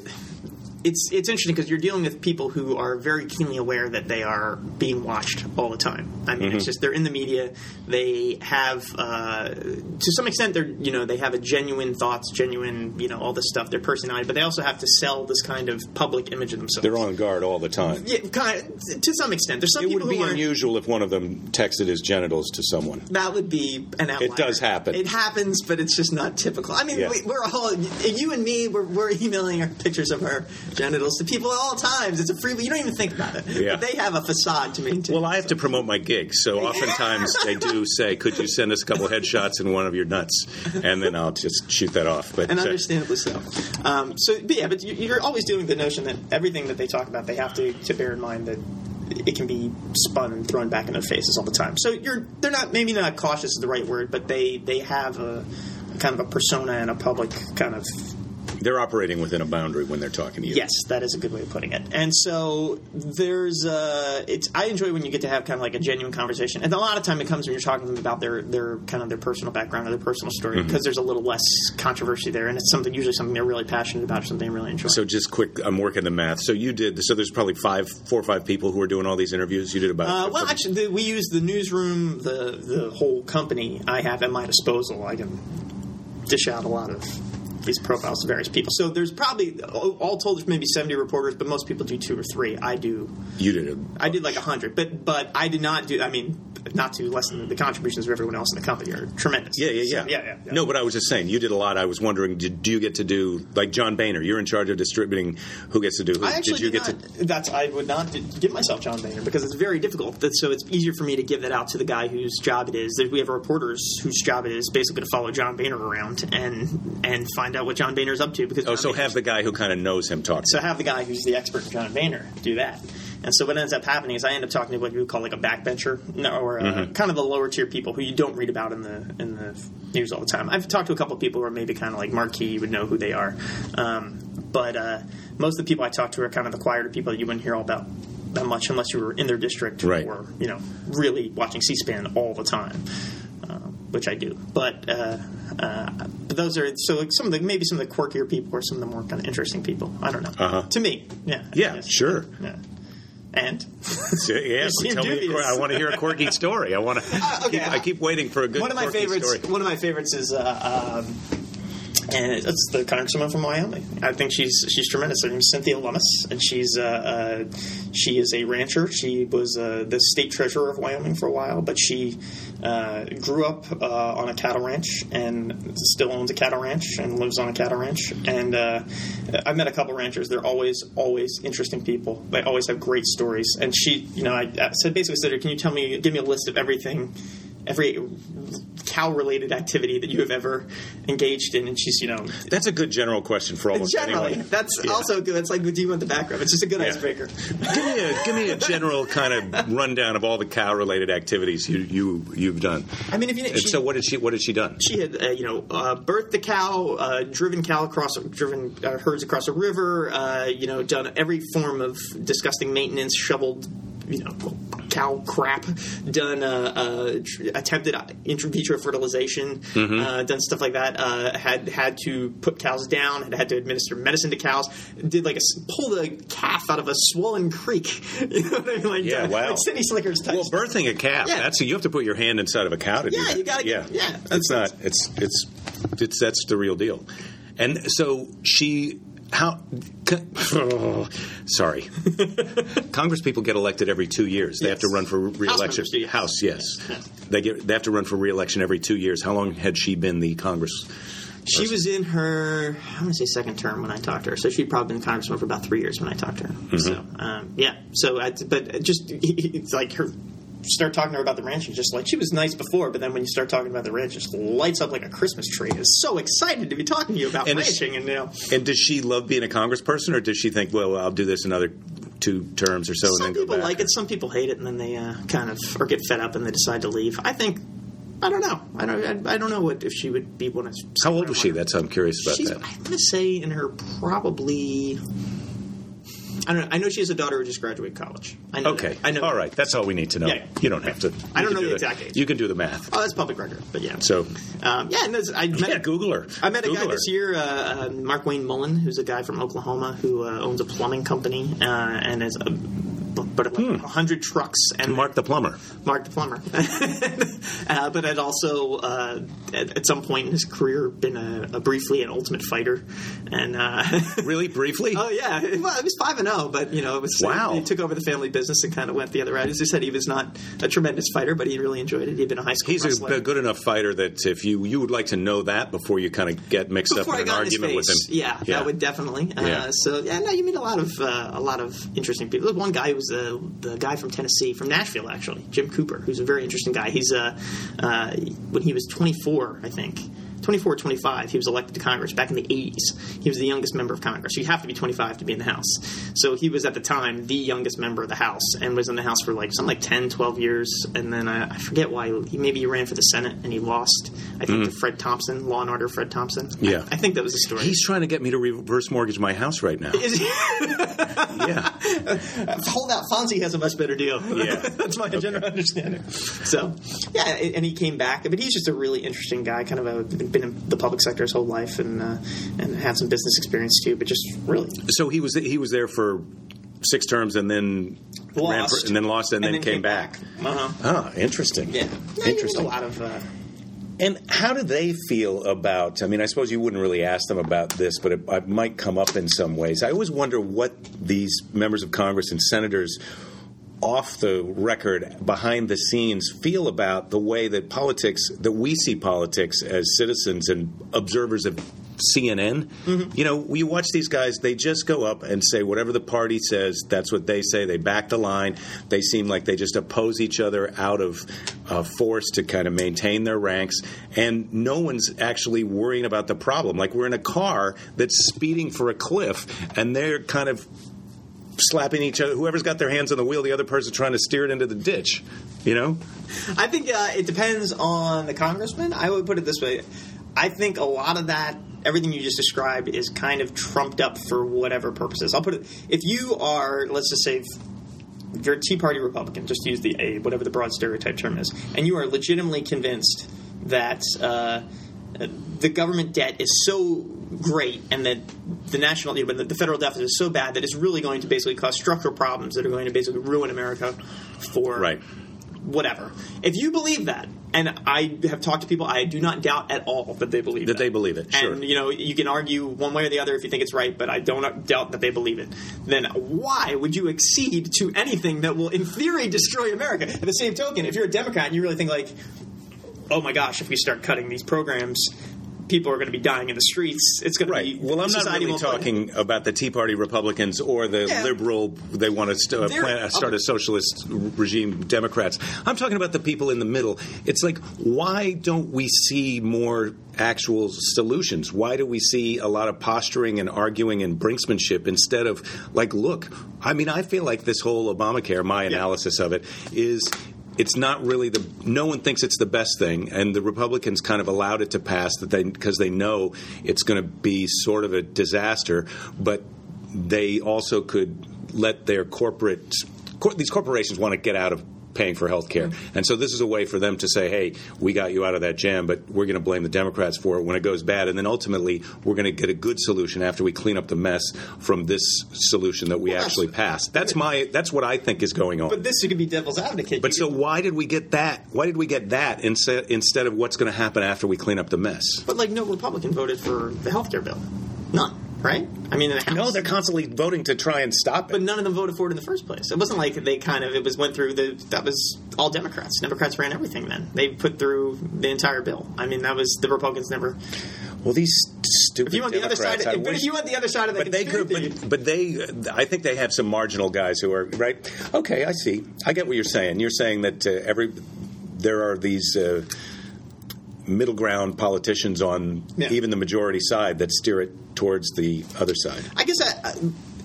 it's it's interesting because you're dealing with people who are very keenly aware that they are being watched all the time. I mean, it's just they're in the media. They have, uh, to some extent, they're you know they have a genuine thoughts, genuine you know all this stuff, their personality, but they also have to sell this kind of public image of themselves. They're on guard all the time. yeah, kind of, to some extent. There's some It people would be unusual if one of them texted his genitals to someone. that would be an outlier. It does happen. It happens, but it's just not typical. I mean, Yeah. we, we're all you and me. We're, we're emailing our pictures of our genitals to people at all times. It's a free. You don't even think about it. Yeah. But they have a facade to maintain. Well, I have to promote my gigs, so oftentimes they do say, "Could you send us a couple headshots and one of your nuts?" And then I'll just shoot that off. But and uh, understandably so. Um, so, but yeah, but you- you're always doing the notion that everything that they talk about, they have to, to bear in mind that it can be spun and thrown back in their faces all the time. So you're they're not maybe not cautious is the right word, but they they have a kind of a persona and a public kind of they're operating within a boundary when they're talking to you. Yes, that is a good way of putting it. And so there's uh it's I enjoy when you get to have kind of like a genuine conversation. And a lot of time it comes when you're talking to them about their their kind of their personal background or their personal story Mm-hmm. because there's a little less controversy there and it's something usually something they're really passionate about or something they really enjoy. So just quick, I'm working the math. So you did. So there's probably five, four or five people who are doing all these interviews. You did about. uh, well, actually, the, we use the newsroom, the the whole company I have at my disposal. I can dish out a lot of these profiles to various people. So there's probably all told, there's maybe 70 reporters, but most people do two or three. I do you did it. I did like a hundred, but but I did not do. I mean, not to lessen the contributions of everyone else in the company are tremendous. Yeah, yeah, yeah. So, yeah, yeah, yeah. No, but I was just saying, you did a lot. I was wondering, did, do you get to do like John Boehner? You're in charge of distributing. Who gets to do? Who, I actually did you did get not, to? That's I would not give myself John Boehner because it's very difficult. So it's easier for me to give that out to the guy whose job it is. We have reporters whose job it is basically to follow John Boehner around and and find out what John Boehner's up to. Because Oh, John so Boehner's- have the guy who kind of knows him talk. to so have the guy who's the expert in John Boehner do that. And so what ends up happening is I end up talking to what you would call like a backbencher, or uh, Mm-hmm. kind of the lower tier people who you don't read about in the in the news all the time. I've talked to a couple of people who are maybe kind of like marquee, you would know who they are. Um, but uh, most of the people I talk to are kind of the quieter people that you wouldn't hear all about that much unless you were in their district Right. or you know really watching C-SPAN all the time. Um, which I do, but uh, uh, but those are so like some of the maybe some of the quirkier people or some of the more kind of interesting people. I don't know. Uh-huh. To me, yeah, Yeah, sure. Yeah. And So, yeah, tell me. dubious. I want to hear a quirky story. I want to. okay. I keep waiting for a good. one of my favorites. Story. One of my favorites is. Uh, um, and it's the congresswoman from Wyoming. I think she's she's tremendous. Her name's Cynthia Lummis, and she's uh, uh, she is a rancher. She was uh, the state treasurer of Wyoming for a while, but she uh, grew up uh, on a cattle ranch and still owns a cattle ranch and lives on a cattle ranch. And uh, I've met a couple ranchers. They're always always interesting people. They always have great stories. And she, you know, I, I said basically said, "Can you tell me, give me a list of everything?" Every cow related activity that you have ever engaged in, and she's, you know, That's a good general question for almost generally. anyone. That's Yeah. also good. That's like, do you want the background? It's just a good Yeah. icebreaker. Give me a give me a general kind of rundown of all the cow related activities you you you've done. I mean, if you she, so what did she what did she done? she had, uh, you know, uh, birthed the cow, uh, driven cow across, driven uh, herds across a river, uh, you know, done every form of disgusting maintenance, shoveled, you know, cow crap, done, uh, uh, attempted in vitro fertilization, uh, done stuff like that. Uh, had had to put cows down, had had to administer medicine to cows. Did like a pulled a calf out of a swollen creek. You know what I mean? Like, Yeah, uh, wow. like slickers type. Well, birthing a calf. Yeah. That's you have to put your hand inside of a cow to do Yeah, that. you gotta Yeah, yeah, It's that's- not. It's it's it's that's the real deal. And so she how. sorry, Congress people get elected every two years. They have to run for re-election. members. House, yes. Yes. They get they have to run for re-election every two years. How long had she been the Congress? She was in her, I'm going to say second term when I talked to her. So she'd probably been congresswoman for about three years when I talked to her. Mm-hmm. So, um, yeah. So, I, but just, it's like her, start talking to her about the ranch and just like, she was nice before, but then when you start talking about the ranch, it just lights up like a Christmas tree. Is so excited to be talking to you about And ranching. And, you know, And does she love being a congressperson, or does she think, well, I'll do this another two terms or so, and some people like it, some people hate it, and then they uh, kind of, or get fed up and they decide to leave. I think, I don't know. I don't, I, I don't know what if she would be one of. How old was she? That's I'm curious about She's, that. I'm going to say in her probably I don't know. I know she has a daughter who just graduated college. I know. Okay. that. I know. All right. That's all we need to know. Yeah. You don't have to. I don't know do the exact age. You can do the math. Oh, that's public record. But yeah. So, Um, yeah, and I met, yeah, Google her. I met a Google guy her. this year, uh, uh, Markwayne Mullin, who's a guy from Oklahoma who uh, owns a plumbing company uh, and has a, but like hundred trucks and Mark the plumber. Mark the plumber. uh, but had also uh, at, at some point in his career been a, a briefly an Ultimate Fighter, and uh, Really briefly? oh yeah, well it was five and zero, but you know it was Wow. He took over the family business and kind of went the other route. As I said, he was not a tremendous fighter, but he really enjoyed it. He'd been a high school He's wrestler. a, a good enough fighter that if you you would like to know that before you kind of get mixed before up in an got in his argument with him. face. Yeah, that would definitely. Uh, Yeah. So yeah, no, you meet a lot of uh, a lot of interesting people. There's one guy who's uh, the guy from Tennessee, from Nashville, actually, Jim Cooper, who's a very interesting guy. He's uh, uh, when he was 24, I think. 24 25, he was elected to Congress back in the 80s. He was the youngest member of Congress. You have to be 25 to be in the House. So he was at the time the youngest member of the House and was in the House for like something like 10, 12 years. And then uh, I forget why. He, maybe he ran for the Senate and he lost, I think, to Fred Thompson, Law and Order Fred Thompson. Mm. Yeah. I, I think that was the story. He's trying to get me to reverse mortgage my house right now. Is he- yeah. Hold out. Fonzie has a much better deal. Yeah. That's my general understanding. So, yeah, and he came back, but he's just a really interesting guy. Kind of a, been in the public sector his whole life, and uh, and had some business experience too. But just really So he was he was there for six terms and then ran lost, for, and then lost and, then, came, back. Uh-huh. Ah, interesting. Yeah, interesting. meet A lot of. Uh, And how do they feel about? I mean, I suppose you wouldn't really ask them about this, but it, it might come up in some ways. I always wonder what these members of Congress and senators, off the record, behind the scenes, feel about the way that politics, that we see politics as citizens and observers of CNN. You know, we watch these guys; they just go up and say whatever the party says. That's what they say. They back the line. They seem like they just oppose each other out of uh, force to kind of maintain their ranks, and no one's actually worrying about the problem. Like we're in a car that's speeding for a cliff, and they're kind of slapping each other. Whoever's got their hands on the wheel, the other person trying to steer it into the ditch. You know? I think uh, it depends on the congressman. I would put it this way: I think a lot of that, everything you just described, is kind of trumped up for whatever purposes. I'll put it: if you are, let's just say, if you're a Tea Party Republican, just use the a whatever the broad stereotype term is, and you are legitimately convinced that uh, the government debt is so great and that the national, you know, the, the federal deficit is so bad that it's really going to basically cause structural problems that are going to basically ruin America for Right. whatever. If you believe that, and I have talked to people, I do not doubt at all that they believe That they believe it, sure. And you know, you can argue one way or the other if you think it's right, but I don't doubt that they believe it. Then why would you accede to anything that will, in theory, destroy America? At the same token, if you're a Democrat and you really think like, oh my gosh, if we start cutting these programs. People are going to be dying in the streets. It's going to Right. be Well, I'm not really talking about the Tea Party Republicans or the Yeah. liberal. They want to st- uh, plan, uh, start a socialist regime. Democrats. I'm talking about the people in the middle. It's like, why don't we see more actual solutions? Why do we see a lot of posturing and arguing and brinksmanship instead of like, look? I mean, I feel like this whole Obamacare. My analysis of it is it's not really the no one thinks it's the best thing and the republicans kind of allowed it to pass that they because they know it's going to be sort of a disaster but they also could let their corporate cor- these corporations want to get out of paying for health care mm-hmm. and so this is a way for them to say hey we got you out of that jam but we're going to blame the democrats for it when it goes bad and then ultimately we're going to get a good solution after we clean up the mess from this solution that we Well, actually passed that's my that's what i think is going on But this could be devil's advocate. but so why did we get that? Why did we get that instead instead of what's going to happen after we clean up the mess? but like no Republican voted for the health care bill. None, right? I mean, the No, they're constantly voting to try and stop But none of them voted for it in the first place. It wasn't like they kind of it was went through the that was all Democrats. Democrats ran everything then. They put through the entire bill. I mean that was the Republicans never. Well, these stupid If you want the other Democrats. side, I but if you want the other side of the but they could, but, but they, I think they have some marginal guys who are right. Okay, I see. I get what you're saying. You're saying that uh, every there are these uh, middle ground politicians on Yeah. even the majority side that steer it towards the other side. I guess I, I,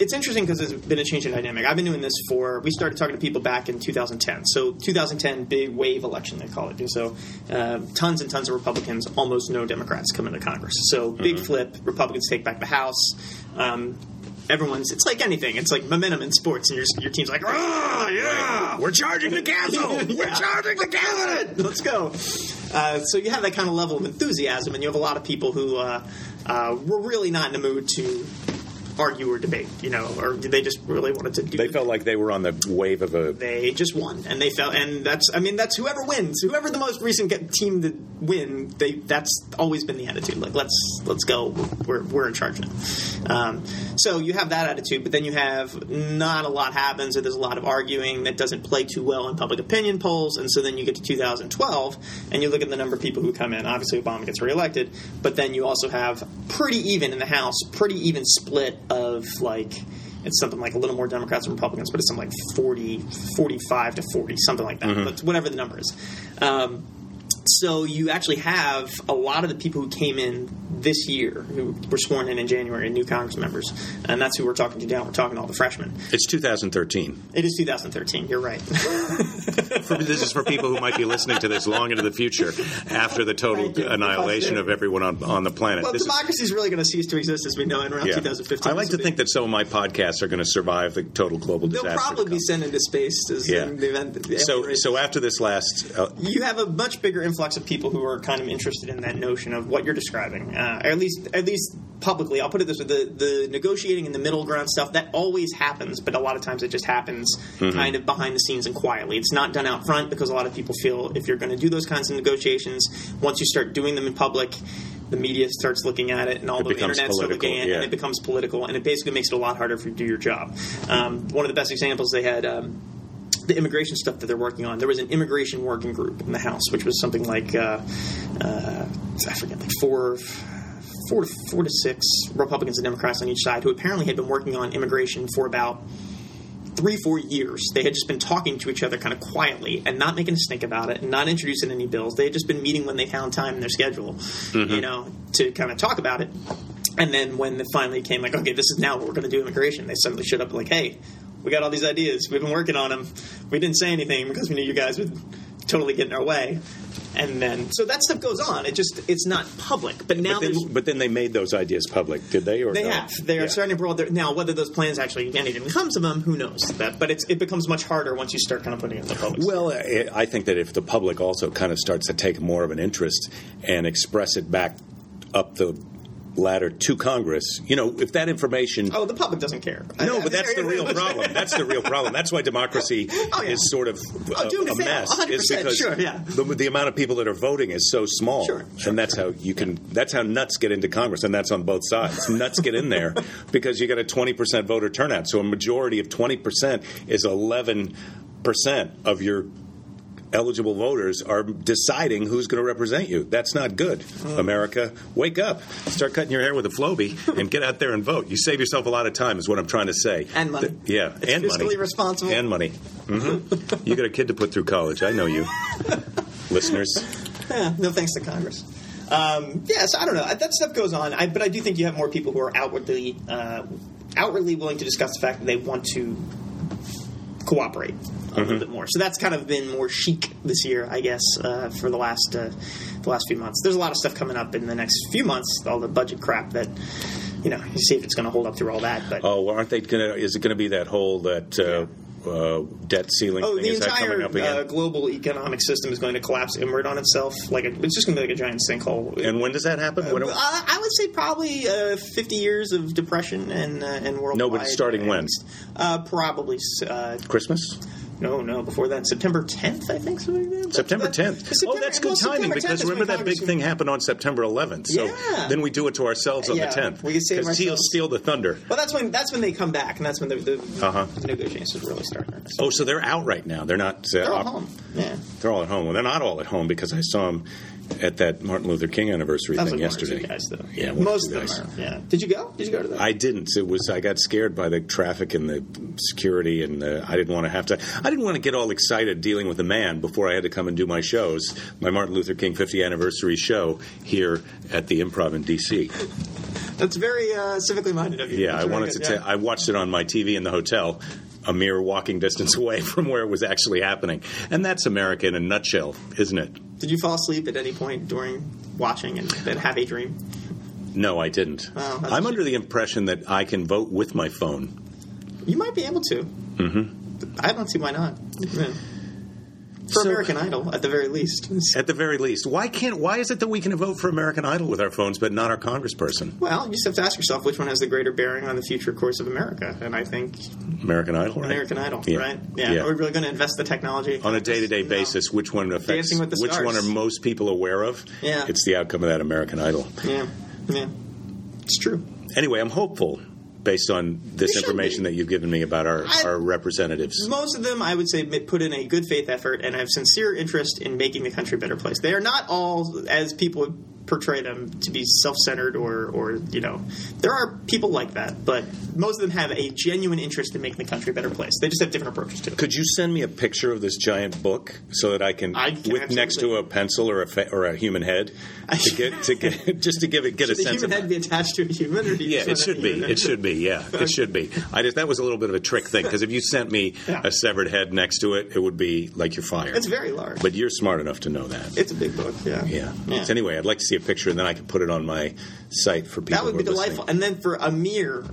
it's interesting because there's been a change in dynamic. I've been doing this for. We started talking to people back in 2010. So 2010 big wave election they call it. And so uh, tons and tons of Republicans, almost no Democrats come into Congress. So big flip. Republicans take back the House. Um, everyone's. It's like anything. It's like momentum in sports, and your your team's like, oh yeah, We're charging the castle. We're charging the castle. let's go. Uh, so you have that kind of level of enthusiasm, and you have a lot of people who uh, uh, were really not in the mood to argue or debate, you know, or did they just really wanted to do. They felt like they were on the wave of a. they just won, and they felt, and that's, I mean, that's whoever wins, whoever the most recent get- team to win. They that's always been the attitude. Like let's let's go, we're we're in charge now. Um, so you have that attitude, but then you have not a lot happens, or there's a lot of arguing that doesn't play too well in public opinion polls, and so then you get to 2012, and you look at the number of people who come in. Obviously, Obama gets reelected, but then you also have pretty even in the House, pretty even split of like it's something like a little more Democrats and Republicans, but it's something like 40, 45 to 40, something like that. But whatever the number is. Um, so you actually have a lot of the people who came in this year who were sworn in in January, new Congress members, and that's who we're talking to now. We're talking to all the freshmen. It's 2013. It is 2013. You're right. For, this is for people who might be listening to this long into the future, after the total annihilation of everyone on, on the planet. well, This democracy is really going to cease to exist as we know it around yeah. 2015. I like to think that some of my podcasts are going to survive the total global they'll disaster. probably be sent into space as Yeah. the event. the So, race. so after this last, uh, you have a much bigger influx of people who are kind of interested in that notion of what you're describing, uh, or at least at least publicly. I'll put it this way: the the negotiating and the middle ground stuff that always happens, but a lot of times it just happens kind of behind the scenes and quietly. It's not done out front because a lot of people feel if you're going to do those kinds of negotiations, once you start doing them in public. The media starts looking at it, and all It the starts looking at it, yeah. and it becomes political, and it basically makes it a lot harder for you to do your job. Um, one of the best examples they had. Um, the immigration stuff that they're working on. There was an immigration working group in the House, which was something like uh, uh, I forget, like four, four to four to six Republicans and Democrats on each side, who apparently had been working on immigration for about three, four years. They had just been talking to each other kind of quietly and not making a stink about it and not introducing any bills. They had just been meeting when they found time in their schedule, mm-hmm. you know, to kind of talk about it. And then when it finally came, like, okay, this is now what we're going to do immigration, they suddenly showed up like, hey, we got all these ideas. We've been working on them. We didn't say anything because we knew you guys would totally get in our way. And then, so that stuff goes on. It just, it's not public. But now but, then, but then they made those ideas public, did they? Or they no? have. They are Yeah. starting to broad their now. Whether those plans actually anything comes of them, who knows? That, but it's, it becomes much harder once you start kind of putting it in the public. Well, I I think that if the public also kind of starts to take more of an interest and express it back up the ladder to Congress, you know, if that information. oh, the public doesn't care. No, but that's the real problem. That's the real problem. That's why democracy Oh, yeah. is sort of Oh, uh, a, doomed to a mess. 100%, Is because sure, yeah. the, the amount of people that are voting is so small, Sure, sure, and that's how you can. That's how nuts get into Congress, and that's on both sides. nuts get in there because you got a twenty percent voter turnout. So a majority of twenty percent is eleven percent of your eligible voters are deciding who's going to represent you. That's not good. Hmm. America, wake up. Start cutting your hair with a Flowbee and get out there and vote. You save yourself a lot of time, is what I'm trying to say. And money. Th- yeah, It's and fiscally money. responsible. And money. hmm you got a kid to put through college. I know you. Listeners. Yeah, no thanks to Congress. Um, yes, I don't know. That stuff goes on, I, but I do think you have more people who are outwardly uh, outwardly willing to discuss the fact that they want to cooperate a little bit more. So that's kind of been more chic this year, I guess, uh, for the last uh, the last few months. There's a lot of stuff coming up in the next few months. All the budget crap that you know, you see if it's going to hold up through all that. But Oh, well, aren't they going to? Is it going to be that whole that uh, uh, debt ceiling Oh, thing? the is that entire coming up again? uh, global economic system is going to collapse inward on itself. Like a, it's just going to be like a giant sinkhole. and when does that happen? Uh, I would say probably uh, 50 years of depression and uh, and worldwide. No, but starting when? Uh, probably. Uh, Christmas? No, no. Before that, September 10th, I think. something like that. September That- 10th. September- oh, that's good well, timing because remember that big thing happened on September 11th. So Yeah. then we do it to ourselves on Yeah, the 10th. we can save Because he'll ourselves. steal the thunder. Well, that's when that's when they come back, and that's when the, the, Uh-huh. negotiations really start. Oh, so they're out right now. They're not. Uh, They're all op- home. Yeah. They're all at home. Well, they're not all at home because I saw them at that Martin Luther King anniversary That thing like one or two yesterday. guys, though. Yeah, one most of them guys. are. Yeah. Did you go? Did you go to that? I didn't. It was I got scared by the traffic and the security, and the, I didn't want to have to. I didn't want to get all excited dealing with a man before I had to come and do my shows, my Martin Luther King 50th anniversary show here at the Improv in D.C. That's very uh, civically minded of you. Yeah, That's I wanted to. good, ta- yeah. I watched it on my TV in the hotel, a mere walking distance away from where it was actually happening, and that's America in a nutshell, isn't it? Did you fall asleep at any point during watching and then have a dream? No, I didn't. Oh, I'm under the impression that I can vote with my phone. You might be able to. Mm-hmm. I don't see why not. For So- American Idol, at the very least. At the very least, why can't? Why is it that we can vote for American Idol with our phones, but not our congressperson? Well, you just have to ask yourself which one has the greater bearing on the future course of America. And I think American Idol, right? American Idol, Yeah. right? Yeah. Yeah. Are we really going to invest the technology? On a day-to-day No. basis, which one affects? Dancing with the which one are most people aware of? Yeah. it's the outcome of that American Idol. Yeah. Yeah. It's true. Anyway, I'm hopeful based on this information that you've given me about our, I- our representatives. Most of them, I would say, put in a good faith effort and have sincere interest in making the country a better place. They are not all, as people portray them, to be self-centered or, or you know, there are people like that, but most of them have a genuine interest in making the country a better place. They just have different approaches to it. Could you send me a picture of this giant book so that I can, I can with next to a pencil or a fa- or a human head, to get to get just to give it get Should a sense human of head be attached to a human? Or do you Yeah, it should be. It should be. Yeah, it should be. I just that was a little bit of a trick thing because if you sent me Yeah. a severed head next to it, it would be like you're fired. It's very large. But you're smart enough to know that. it's a big book. Yeah. yeah. Yeah. So anyway, I'd like to see a picture, and then I can put it on my site for people. That would be are listening. delightful. And then for a mere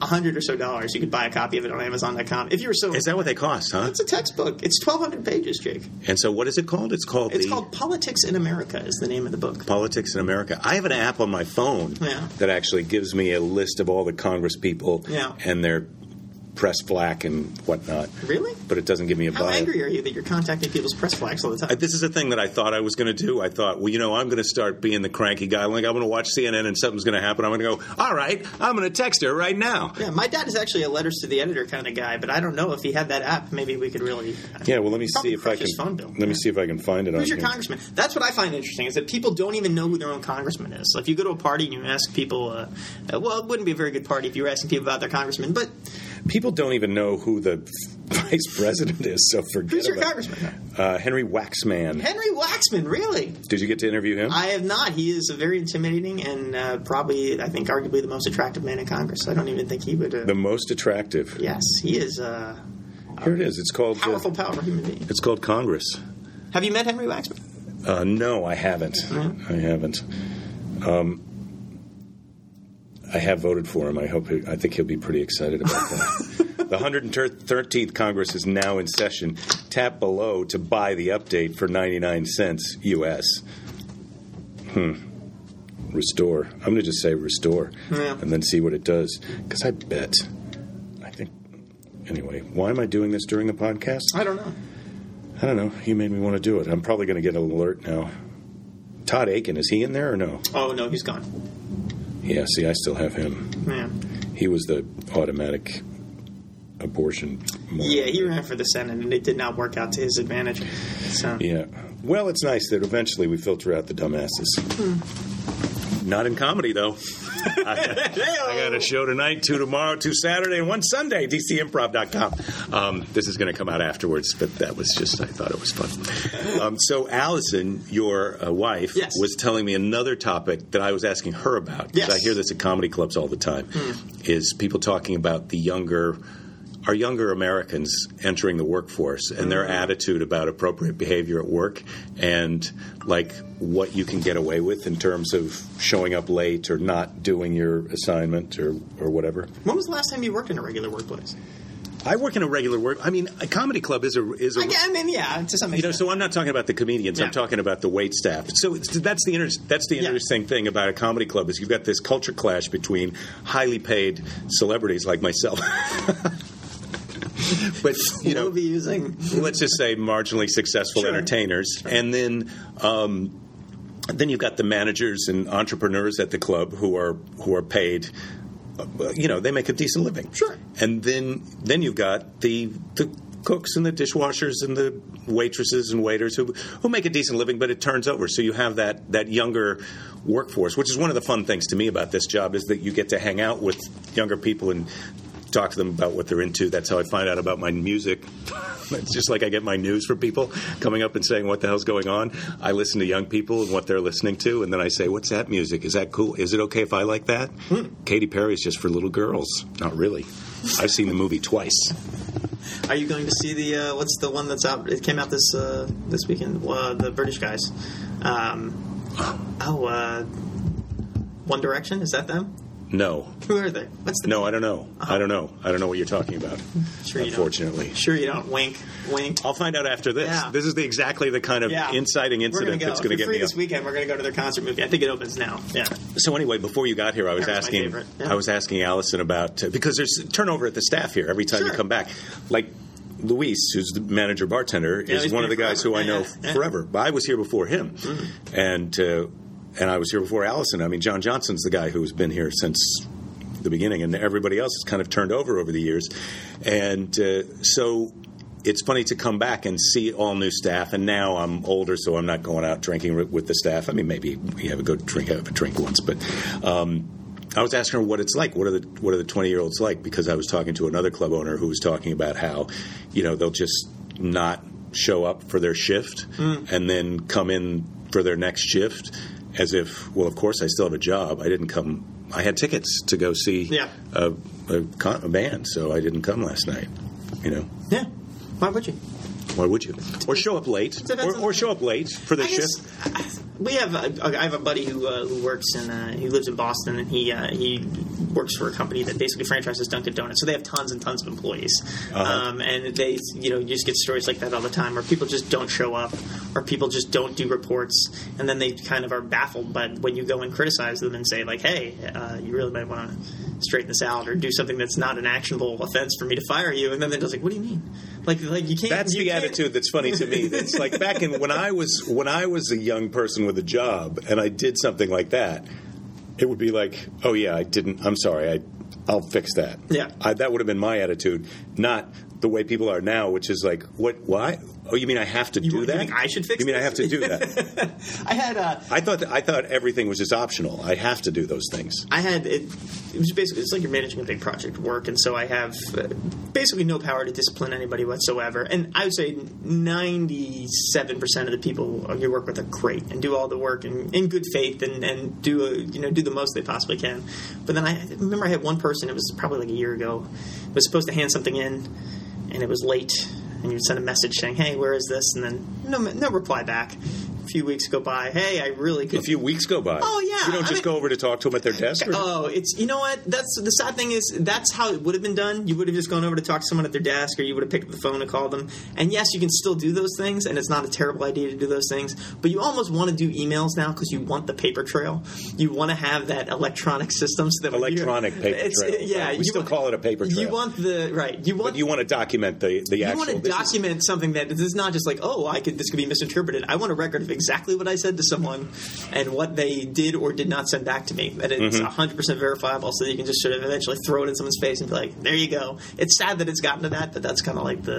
a hundred or so dollars, you could buy a copy of it on Amazon.com. If you were so, Is that what they cost? Huh? it's a textbook. It's twelve hundred pages, Jake. And so, what is it called? It's called It's the called Politics in America. Is the name of the book. Politics in America. I have an app on my phone Yeah. that actually gives me a list of all the Congress people Yeah. and their press flack and whatnot. Really? But it doesn't give me a How bio. angry are you that you're contacting people's press flags all the time? I- this is a thing that I thought I was going to do. I thought, well, you know, I'm going to start being the cranky guy. Like, I'm going to watch CNN and something's going to happen. I'm going to go, all right, I'm going to text her right now. yeah, my dad is actually a letters to the editor kind of guy, but I don't know if he had that app. Maybe we could really. Yeah, well, let me see if I can. his phone bill. Let me see if I can find it on Who's your here. congressman? That's what I find interesting is that people don't even know who their own congressman is. So if you go to a party and you ask people, uh, uh, well, it wouldn't be a very good party if you were asking people about their congressman. But People don't even know who the vice president is, so forget who's your about congressman? Uh, Henry Waxman. Henry Waxman, really? Did you get to interview him? I have not. He is a very intimidating and uh, probably, I think, arguably the most attractive man in Congress. I don't even think he would. Uh, the most attractive. yes, he is a Here it is. It's called. uh, powerful, powerful human being. it's called Congress. Have you met Henry Waxman? Uh, no, I haven't. I haven't. Um, I have voted for him. I hope. He, I think he'll be pretty excited about that. the 113th Congress is now in session. Tap below to buy the update for 99 cents U.S. Hmm. Restore. I'm going to just say restore, Yeah. and then see what it does. Because I bet. I think. Anyway, why am I doing this during the podcast? I don't know. I don't know. You made me want to do it. I'm probably going to get an alert now. Todd Akin, is he in there or no? Oh no, he's gone. Yeah, see, I still have him. Yeah, He was the automatic abortion. yeah, he ran for the Senate, and it did not work out to his advantage. So Yeah. Well, it's nice that eventually we filter out the dumbasses. Hmm. Not in comedy, though. I got a show tonight, two tomorrow, two Saturday, and one Sunday. DCImprov.com. Um, this is going to come out afterwards, but that was just, I thought it was fun. Um, so, Allison, your uh, wife, Yes. was telling me another topic that I was asking her about. Yes. I hear this at comedy clubs all the time. Is people talking about the younger. Our younger Americans entering the workforce and their mm-hmm. attitude about appropriate behavior at work and like what you can get away with in terms of showing up late or not doing your assignment or, or whatever. when was the last time you worked in a regular workplace? I work in a regular work. I mean, a comedy club is a is a. I, I mean, yeah, to some extent. you know, so I'm not talking about the comedians. I'm talking about the wait staff. So that's the inter- that's the Yeah. interesting thing about a comedy club is you've got this culture clash between highly paid celebrities like myself. but you know, we'll be using. let's just say marginally successful Sure. entertainers, and then um, then you've got the managers and entrepreneurs at the club who are who are paid. uh, You know, they make a decent living. Sure. And then then you've got the the cooks and the dishwashers and the waitresses and waiters who who make a decent living, but it turns over. So you have that that younger workforce, which is one of the fun things to me about this job is that you get to hang out with younger people and talk to them about what they're into. That's how I find out about my music. it's just like I get my news from people coming up and saying what the hell's going on. I listen to young people and what they're listening to, and then I say, "What's that music? Is that cool? Is it okay if I like that?" Katy Perry's just for little girls. Not really. I've seen the movie twice. Are you going to see the uh, what's the one that's out? It came out this uh, this weekend. Uh, the British guys. Um, oh, uh, One Direction is that them? No, Who are they? What's the no, I don't know. I don't know. I don't know what you're talking about. Sure you don't. unfortunately. Sure you don't. Wink, wink. I'll find out after this. Yeah. This is the exactly the kind of Yeah, inciting incident go. that's going to get free me. this up. weekend. We're going to go to their concert movie. I think it opens now. Yeah. So anyway, before you got here, I was my asking, yeah. I was asking Allison about uh, because there's turnover at the staff here every time you come back. Like Luis, who's the manager bartender, is one of the guys forever. who I know Mm-hmm. forever. But I was here before him, and uh, and I was here before Allison. I mean, John Johnson's the guy who's been here since the beginning, and everybody else has kind of turned over over the years, and uh, so. It's funny to come back and see all new staff, and now I'm older, so I'm not going out drinking with the staff. I mean, maybe we have a good drink, have a drink once, but um, I was asking her what it's like. What are the what are the 20 year olds like? Because I was talking to another club owner who was talking about how, you know, they'll just not show up for their shift and then come in for their next shift as if, well, of course, I still have a job. I didn't come. I had tickets to go see Yeah. a, a, con- a band, so I didn't come last night. You know, Yeah. Why would you? Why would you? Or show up late, or, or show up late for the I shift. guess, we have a, I have a buddy who uh, who works in uh, he lives in Boston and he uh, he works for a company that basically franchises Dunkin' Donuts. So they have tons and tons of employees, Uh-huh. um, and they you know you just get stories like that all the time where people just don't show up or people just don't do reports, and then they kind of are baffled. But when you go and criticize them and say like, hey, uh, you really might want to straighten this out or do something that's not an actionable offense for me to fire you, and then they're just like, what do you mean? Like like you can't. That's you the can't- attitude that's funny to me. That's like back in when I was when I was a young person with a job and I did something like that, it would be like, oh yeah, I didn't. I'm sorry. I I'll fix that. Yeah. I, that would have been my attitude, not the way people are now, which is like, what? Why? Oh, you mean I have to You- do you that? I should fix You mean I have to do that? I had uh, I thought I thought everything was just optional. I have to do those things. I had it. It was basically it's like you're managing a big project work, and so I have uh, basically no power to discipline anybody whatsoever. And I would say 97 percent of the people you work with are great and do all the work in, in good faith and, and do a, you know do the most they possibly can. But then I remember I had one person. It was probably like a year ago. Was supposed to hand something in, and it was late. And you'd send a message saying, "Hey, where is this?" And then no no reply back. A few weeks go by. Hey, I really could A few weeks go by. Oh, yeah. You don't I just mean- go over to talk to them at their desk. Or, Oh, it's you know what? That's the sad thing is that's how it would have been done. You would have just gone over to talk to someone at their desk, or you would have picked up the phone and called them. And yes, you can still do those things, and it's not a terrible idea to do those things. But you almost want to do emails now because you want the paper trail. You want to have that electronic system so that Electronic paper it's- trail. Yeah, we you still want- call it a paper trail. You want the right. You want but you want to document the the you actual. want to this is- document something that this is not just like, oh, I could this could be misinterpreted. I want a record of exactly what I said to someone and what they did or did not send back to me. That it's Mm-hmm. 100 percent verifiable, so you can just sort of eventually throw it in someone's face and be like, there you go. It's sad that it's gotten to that, but that's kind of like the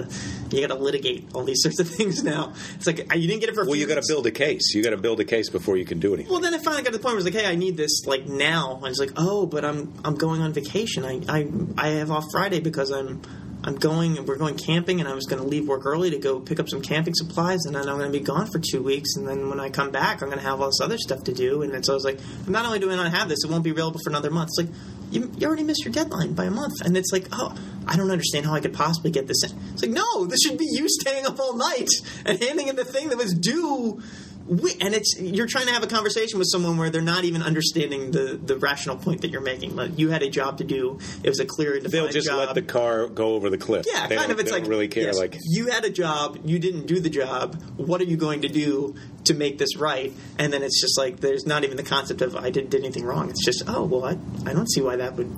you got to litigate all these sorts of things now. It's like you didn't get it for. Well, you got to build a case. You got to build a case before you can do anything. Well, then I finally got to the point where it's like, hey, I need this like now. I was like, oh, but I'm I'm going on vacation. I I, I have off Friday because I'm I'm going. We're going camping, and I was going to leave work early to go pick up some camping supplies, and then I'm going to be gone for two weeks. And then when I come back, I'm going to have all this other stuff to do. And so I was like, not only do I not have this, it won't be available for another month. It's like you, you already missed your deadline by a month, and it's like, oh, I don't understand how I could possibly get this in. It's like, no, this should be you staying up all night and handing in the thing that was due we, and it's you're trying to have a conversation with someone where they're not even understanding the, the rational point that you're making. Like you had a job to do; it was a clear and defined They'll just job. let the car go over the cliff. yeah, They kind don't- of. It's like really care. yes, Like you had a job, you didn't do the job. What are you going to do to make this right? And then it's just like there's not even the concept of I didn't did anything wrong. It's just oh well, I, I don't see why that would.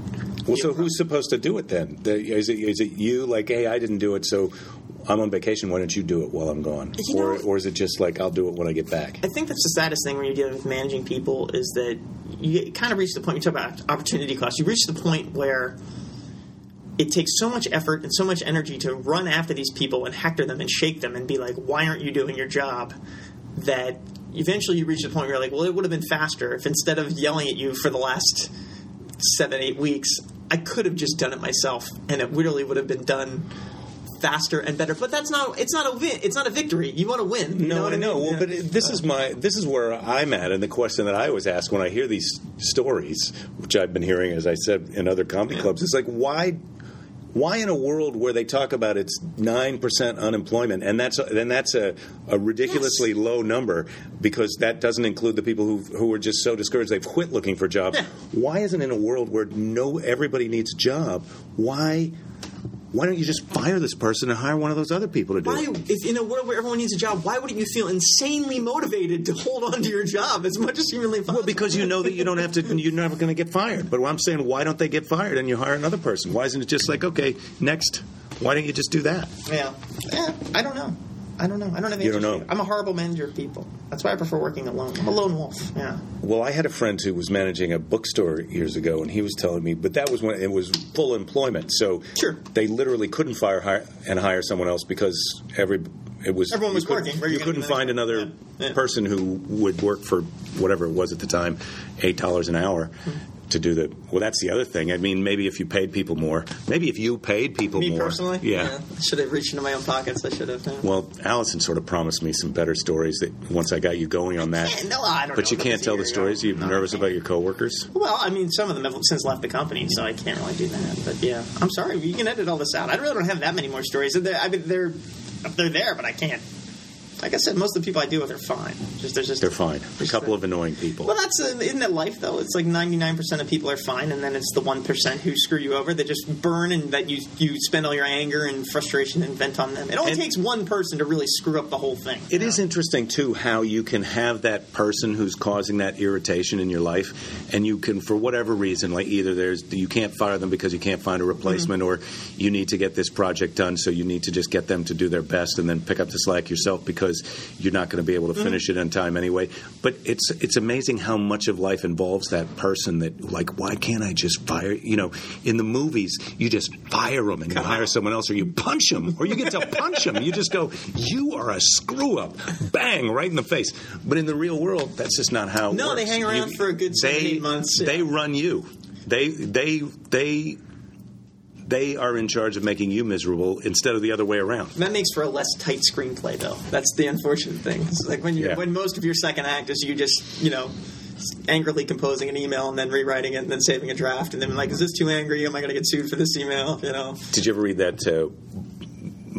Well, so who's supposed to do it then? The, is it is it you? Like, hey, I didn't do it, so I'm on vacation. Why don't you do it while I'm gone? You or know- or is it just like I'll do it when I get back? I think that's the saddest thing when you're dealing with managing people is that you kind of reach the point. You talk about opportunity cost. You reach the point where it takes so much effort and so much energy to run after these people and hector them and shake them and be like, "Why aren't you doing your job?" That eventually you reach the point where you're like, "Well, it would have been faster if instead of yelling at you for the last seven, eight weeks, I could have just done it myself, and it literally would have been done." Faster and better, but that's not. It's not a win. It's not a victory. You want to win. You know No, what I know. mean? Well, but it, this is my this is where I'm at, and the question that I always ask when I hear these stories, which I've been hearing, as I said in other comedy clubs, is like, why why in a world where they talk about it's nine percent unemployment, and that's then that's a, a ridiculously low number because that doesn't include the people who who are just so discouraged they've quit looking for jobs. Yeah. Why isn't in a world where no everybody needs a job? Why why don't you just fire this person and hire one of those other people to do it? Why, it? if in a world where everyone needs a job, why wouldn't you feel insanely motivated to hold on to your job as much as humanly possible? Well, because you know that you don't have to, you're never going to get fired. But I'm saying, why don't they get fired and you hire another person? Why isn't it just like, okay, next? Why don't you just do that? yeah, yeah, I don't know. I don't know. I don't have You don't know. I'm a horrible manager of people. That's why I prefer working alone. I'm a lone wolf. Yeah. Well, I had a friend who was managing a bookstore years ago, and he was telling me, but that was when it was full employment. So Sure. they literally couldn't fire hire, and hire someone else because every it was Everyone was you working. You couldn't find another? Yeah. Yeah. person who would work for whatever it was at the time, eight dollars an hour. To do the well, that's the other thing. I mean, maybe if you paid people more, maybe if you paid people Me more, personally, yeah. I should have reached into my own pockets. I should have. yeah. Well, Allison sort of promised me some better stories that once I got you going on that. Yeah, no, I don't but know. you can't tell the stories. You're No, nervous about your coworkers. Well, I mean, some of them have since left the company, so I can't really do that. But yeah, I'm sorry. You can edit all this out. I really don't have that many more stories. I mean, they're they're there, but I can't. Like I said, most of the people I deal with are fine. Just there's just They're fine. A couple of annoying people. Well, that's uh, isn't that life though? It's like 99 percent of people are fine, and then it's the one percent who screw you over that just burn and that you you spend all your anger and frustration and vent on them. It only And- takes one person to really screw up the whole thing. It is interesting too how you can have that person who's causing that irritation in your life, and you can, for whatever reason, like either there's you can't fire them because you can't find a replacement, or you need to get this project done, so you need to just get them to do their best and then pick up the slack yourself because you're not going to be able to mm-hmm. finish it in time anyway. But it's it's amazing how much of life involves that person that like why can't I just fire? You know, in the movies you just fire them and you hire someone else, or you punch them, or you get to punch them. You just go, you are a screw up, bang right in the face. But in the real world, that's just not how. No, they hang around for a good they, eight months, yeah. They run you. They they they. They are in charge of making you miserable instead of the other way around. That makes for a less tight screenplay, though. That's the unfortunate thing. It's like when you Yeah. when most of your second act is you just you know angrily composing an email and then rewriting it and then saving a draft and then like is this too angry? Am I going to get sued for this email? You know. Did you ever read that? Uh,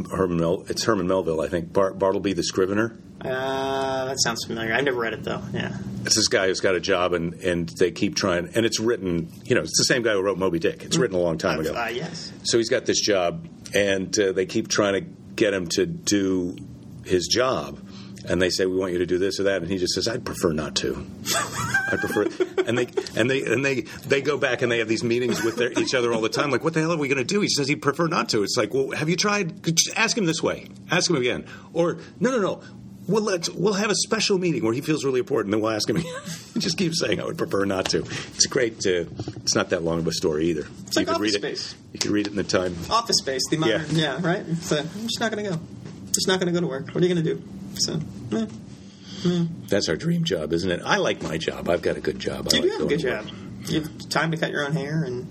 Herman Mel- it's Herman Melville, I think. Bar- Bartleby the Scrivener. Uh, that sounds familiar. I've never read it though. Yeah. It's this guy who's got a job, and, and they keep trying. And it's written, you know, it's the same guy who wrote Moby Dick. It's written a long time ago. Uh, yes. So he's got this job, and uh, they keep trying to get him to do his job. And they say, "We want you to do this or that," and he just says, "I'd prefer not to. I prefer." And they and they and they they go back and they have these meetings with their, each other all the time. Like, what the hell are we going to do? He says he'd prefer not to. It's like, well, have you tried? Just ask him this way. Ask him again. Or no, no, no. We'll let we'll have a special meeting where he feels really important. and Then we'll ask him. again. he just keeps saying, "I would prefer not to." It's great. To, it's not that long of a story either. It's like you could Office read Space. it. You could read it in the time. Office Space. The modern. Yeah. Yeah. right. So I'm just not going to go. Just not going to go to work. What are you going to do? So. eh. That's our dream job, isn't it? I like my job. I've got a good job. I You like do have a good job. You have time to cut your own hair and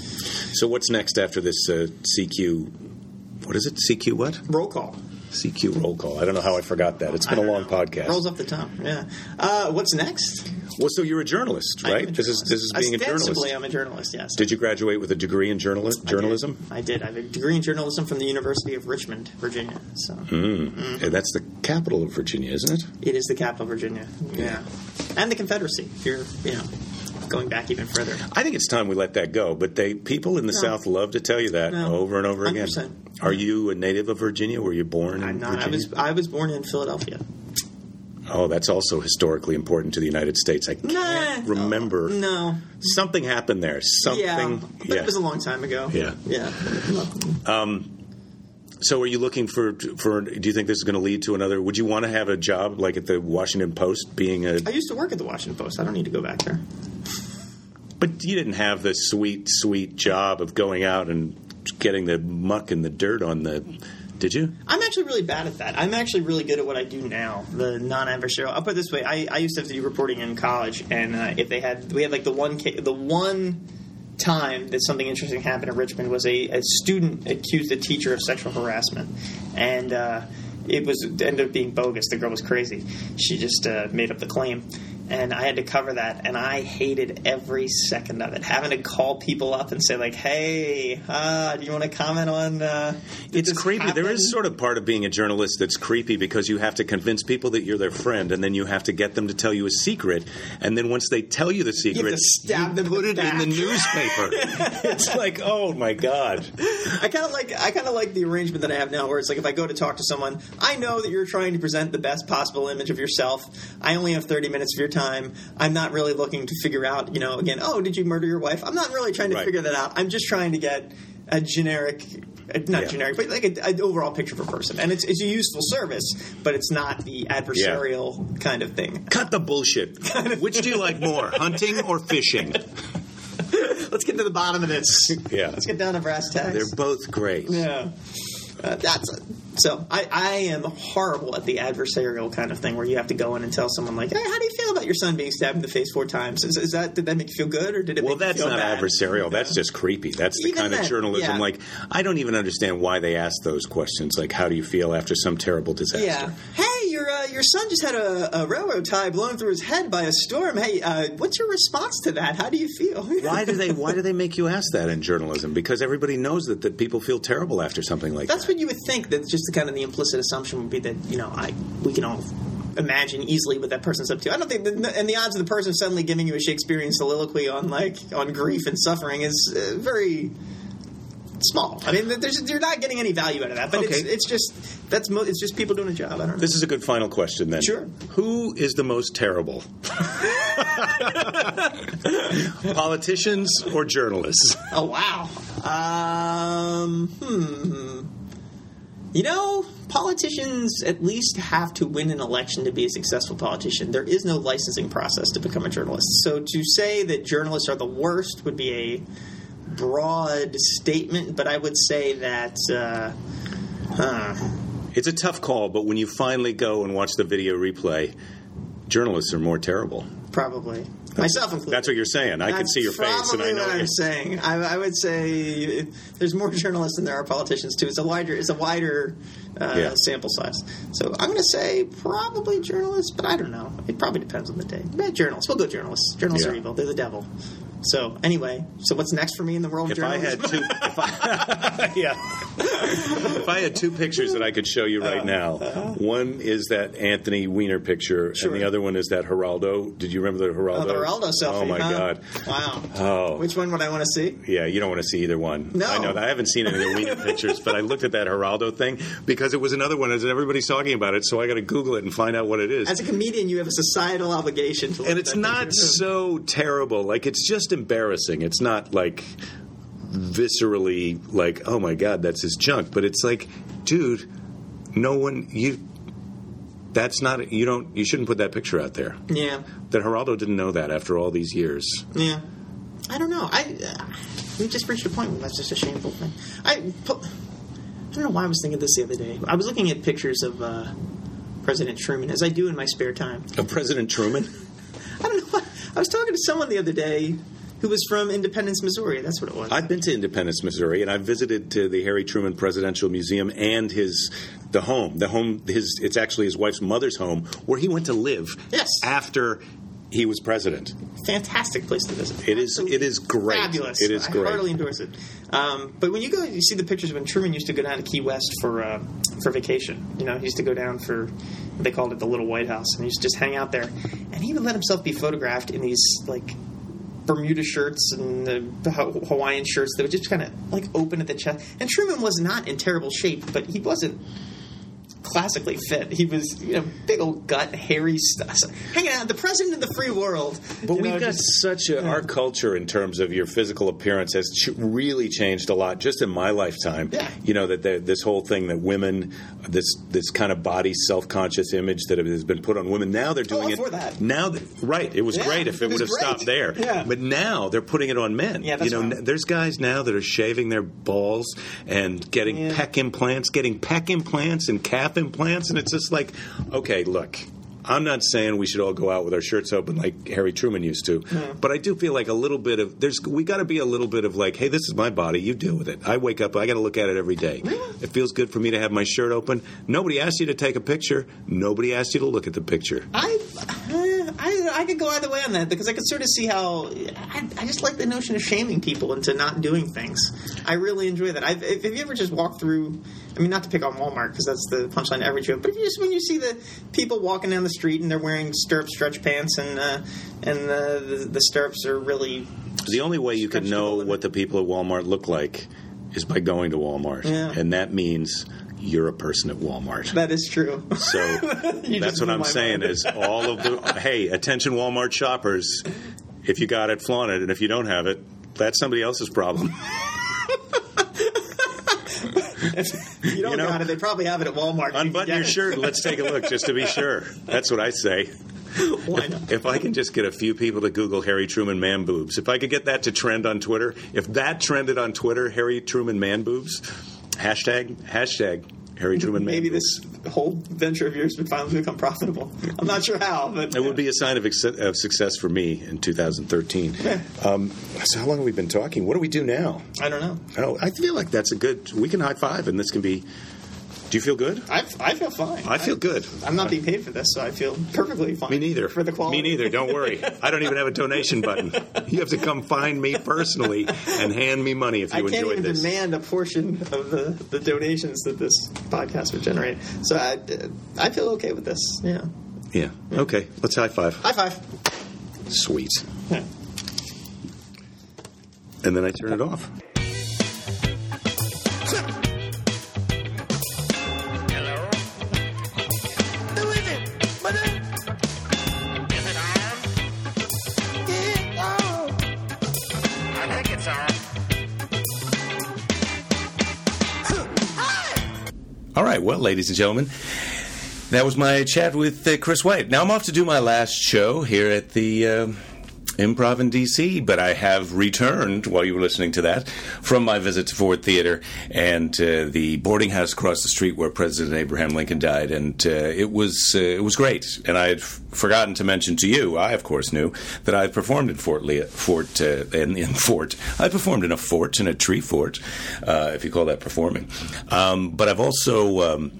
So what's next after this uh, CQ? What is it? CQ what? roll call. CQ roll call. I don't know how I forgot that. It's been a long know. podcast. Rolls off the tongue. Yeah. Uh, what's next? Well, so you're a journalist, right? a This is this is being a journalist. I'm a journalist. Yes. Did you graduate with a degree in journali- I did. journalism? I did. I have a degree in journalism from the University of Richmond, Virginia. So Mm. Yeah, that's the capital of Virginia, isn't it? it is the capital of Virginia. Yeah. And the Confederacy. If you're, you know, going back even further. I think it's time we let that go. But they people in the No. South love to tell you that No. over and over again. 100%. Are you a native of Virginia? Were you born I'm not. I Virginia? was. I was born in Philadelphia. Oh, that's also historically important to the United States. I can't Nah, remember. No. Something happened there. Something. Yeah. But it was a long time ago. Yeah. Yeah. Um, so, are you looking for for? Do you think this is going to lead to another? Would you want to have a job like at the Washington Post, being a? I used to work at the Washington Post. I don't need to go back there. But you didn't have the sweet, sweet job of going out and getting the muck and the dirt on the. Did you? I'm actually really bad at that. I'm actually really good at what I do now, the non-adversarial. I'll put it this way: I, I used to have to do reporting in college, and uh, if they had, we had like the one ca- the one time that something interesting happened in Richmond was a, a student accused a teacher of sexual harassment, and uh, it was ended up being bogus. The girl was crazy. She just uh, made up the claim. And I had to cover that, and I hated every second of it. Having to call people up and say like, "Hey, uh, do you want to comment on?" Uh, It's creepy. There happen?" is sort of part of being a journalist that's creepy because you have to convince people that you're their friend, and then you have to get them to tell you a secret, and then once they tell you the secret, to stab them in put the it in the newspaper. it's like, oh my god. I kind of like I kind of like the arrangement that I have now, where it's like if I go to talk to someone, I know that you're trying to present the best possible image of yourself. I only have 30 minutes of your time. I'm not really looking to figure out, you know, again, oh, did you murder your wife? I'm not really trying to Right. figure that out. I'm just trying to get a generic. uh, Not Yeah. generic, but like an overall picture of a person, and it's, it's a useful service, but it's not the adversarial kind of thing. Cut the bullshit. Which do you like more, hunting or fishing? Let's get to the bottom of this. Yeah. Let's get down to brass tacks. They're both great. Yeah. Uh, that's so. I, I am horrible at the adversarial kind of thing where you have to go in and tell someone like, "Hey, how do you feel about your son being stabbed in the face four times? Is, is that did that make you feel good or did it? Well, make that's you feel not bad? adversarial. That's just creepy. That's the Even kind of journalism. yeah. Like, I don't even understand why they ask those questions. Like, how do you feel after some terrible disaster? Yeah. Hey, your son just had a, a railroad tie blown through his head by a storm. Hey, uh, what's your response to that? How do you feel? Why do they? Why do they make you ask that in journalism? Because everybody knows that, that people feel terrible after something like That's that. what you would think. That just the kind of the implicit assumption would be that you know I we can all imagine easily what that person's up to. I don't think, that, and the odds of the person suddenly giving you a Shakespearean soliloquy on like on grief and suffering is uh, very small. I mean, there's, you're not getting any value out of that. But it's, it's just that's mo- it's just people doing a job. I don't know. This is a good final question then. Sure. Who is the most terrible? Politicians or journalists? Oh wow. Um, hmm. You know, politicians at least have to win an election to be a successful politician. There is no licensing process to become a journalist. So to say that journalists are the worst would be a broad statement, but I would say that. Uh, huh. It's a tough call, but when you finally go and watch the video replay, journalists are more terrible. Probably. Myself included. That's what you're saying. I can see your face, and I know what I'm saying. I, I would say there's more journalists than there are politicians too. It's a wider, it's a wider uh, Yeah. sample size. So I'm going to say probably journalists, but I don't know. It probably depends on the day. Yeah, journalists. We'll go journalists. Journalists Yeah. are evil. They're the devil. So anyway, so what's next for me in the world of If I had two, if I, yeah, if I had two pictures that I could show you Uh, right now, one is that Anthony Weiner picture, Sure. and the other one is that Geraldo. Did you remember the Geraldo? Oh, the Geraldo selfie. Oh my huh? god. Wow. Oh. Which one would I want to see? Yeah, you don't want to see either one. No. I know that. I haven't seen any of the Weiner pictures, but I looked at that Geraldo thing because it was another one as everybody's talking about it. So I got to Google it and find out what it is. As a comedian, you have a societal obligation to. look and it's not picture. so terrible. Like it's just embarrassing. It's not like viscerally like, oh my god, that's his junk. But it's like, dude, no one you. That's not you don't you shouldn't put that picture out there. Yeah. That Geraldo didn't know that after all these years. Yeah, I don't know. I uh, we just reached a point where that's just a shameful thing. I I don't know why I was thinking this the other day. I was looking at pictures of uh, President Truman, as I do in my spare time. Of President Truman. I don't know. I was talking to someone the other day who was from Independence, Missouri. That's what it was. I've been to Independence, Missouri, and I've visited uh, the Harry Truman Presidential Museum and his the home. The home his it's actually his wife's mother's home where he went to live Yes. after he was president. Fantastic place to visit. It is- it is great. Fabulous. It is I great. heartily endorse it. Um, but when you go, you see the pictures when Truman used to go down to Key West for uh, for vacation. You know, he used to go down for they called it the Little White House, and he used to just hang out there. And he would let himself be photographed in these like Bermuda shirts and the Hawaiian shirts that were just kind of like open at the chest. And Truman was not in terrible shape, but he wasn't classically fit. He was, you know, big old gut, hairy stuff. Hanging out, the president of the free world. But You we've know, got just- such a our culture in terms of your physical appearance has ch- really changed a lot just in my lifetime. Yeah. You know that this whole thing that women this this kind of body self conscious image that has been put on women now they're oh, doing I'm it that. now that, right it was Yeah, great if it, it would have great. stopped there Yeah. but now they're putting it on men Yeah, you know right. n- there's guys now that are shaving their balls and getting Yeah. pec implants getting pec implants and calf implants and it's just like okay look I'm not saying we should all go out with our shirts open like Harry Truman used to, but I do feel like a little bit of there's we got to be a little bit of like, hey, this is my body, you deal with it. I wake up, I got to look at it every day. It feels good for me to have my shirt open. Nobody asked you to take a picture. Nobody asked you to look at the picture. I, uh, I, I could go either way on that because I could sort of see how I, I just like the notion of shaming people into not doing things. I really enjoy that. I've, if, have you ever just walked through? I mean, not to pick on Walmart because that's the punchline to every joke, but just when you see the people walking down the street and they're wearing stirrup stretch pants and uh, and the, the the stirrups are really The only way you can know what the people at Walmart look like is by going to Walmart, Yeah. and that means you're a person at Walmart. that is true. So that's what I'm saying mind. is all of the hey, attention Walmart shoppers, if you got it, flaunt it, and if you don't have it, that's somebody else's problem. If you don't You know, got it, they probably have it at Walmart. Unbutton get your shirt and let's take a look just to be sure. That's what I say. Why not? If I can just get a few people to Google Harry Truman man boobs, if I could get that to trend on Twitter, if that trended on Twitter, Harry Truman man boobs, hashtag hashtag Harry Truman man Maybe this whole venture of yours would finally become profitable. I'm not sure how, but It would be a sign of, ex- of success for me in 2013. Um, so, how long have we been talking? What do we do now? I don't know. Oh, I feel like that's a good. We can high five, and this can be. Do you feel good? I, I feel fine. I feel good. I'm not being paid for this, so I feel perfectly fine. Me neither. For the quality. Me neither. Don't worry. I don't even have a donation button. You have to come find me personally and hand me money if you I can't enjoyed even this. demand a portion of the, the donations that this podcast would generate. So I, I feel okay with this. Yeah. Yeah. Okay. Let's high five. High five. Sweet. Yeah. And then I turn it off. Well, ladies and gentlemen, that was my chat with uh, Chris White. Now I'm off to do my last show here at the. Uh, Improv in DC, but I have returned while you were listening to that from my visit to Ford Theater and uh, the boarding house across the street where President Abraham Lincoln died, and uh, it was uh, it was great. And I had f- forgotten to mention to you, I of course knew that I had performed in Fort Lee, Fort uh, in, in Fort. I performed in a fort in a tree fort, uh, if you call that performing. Um, but I've also. Um,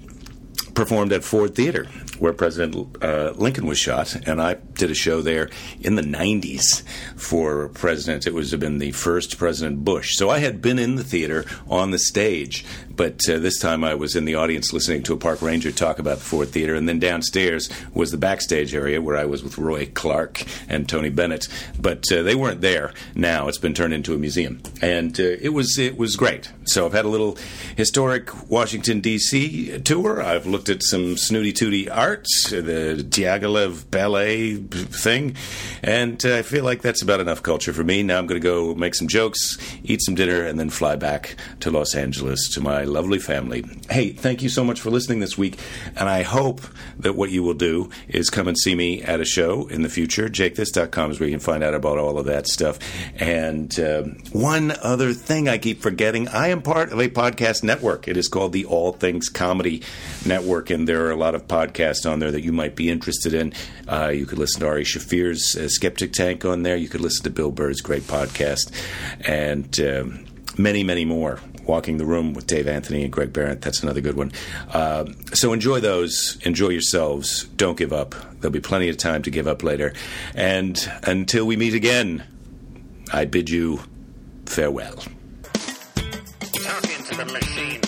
performed at Ford Theater, where President uh, Lincoln was shot, and I did a show there in the '90s for President. It was been the first President Bush, so I had been in the theater on the stage, but uh, this time I was in the audience listening to a park ranger talk about the Ford Theater, and then downstairs was the backstage area where I was with Roy Clark and Tony Bennett, but uh, they weren't there. Now it's been turned into a museum, and uh, it was it was great. So I've had a little historic Washington D.C. tour. I've looked at some snooty tooty art, the Diaghilev ballet thing, and uh, I feel like that's about enough culture for me. Now I'm going to go make some jokes, eat some dinner, and then fly back to Los Angeles to my lovely family. Hey, thank you so much for listening this week, and I hope that what you will do is come and see me at a show in the future. JakeThis.com is where you can find out about all of that stuff. And um one other thing I keep forgetting I am part of a podcast network. It is called the All Things Comedy Network, and there are a lot of podcasts on there that you might be interested in. Uh, you could listen to Ari Shaffir's uh, Skeptic Tank on there. You could listen to Bill Burr's great podcast, and um, many, many more. Walking the Room with Dave Anthony and Greg Behrendt. That's another good one. Uh, so enjoy those. Enjoy yourselves. Don't give up. There'll be plenty of time to give up later. And until we meet again, I bid you farewell. Talk into the machine,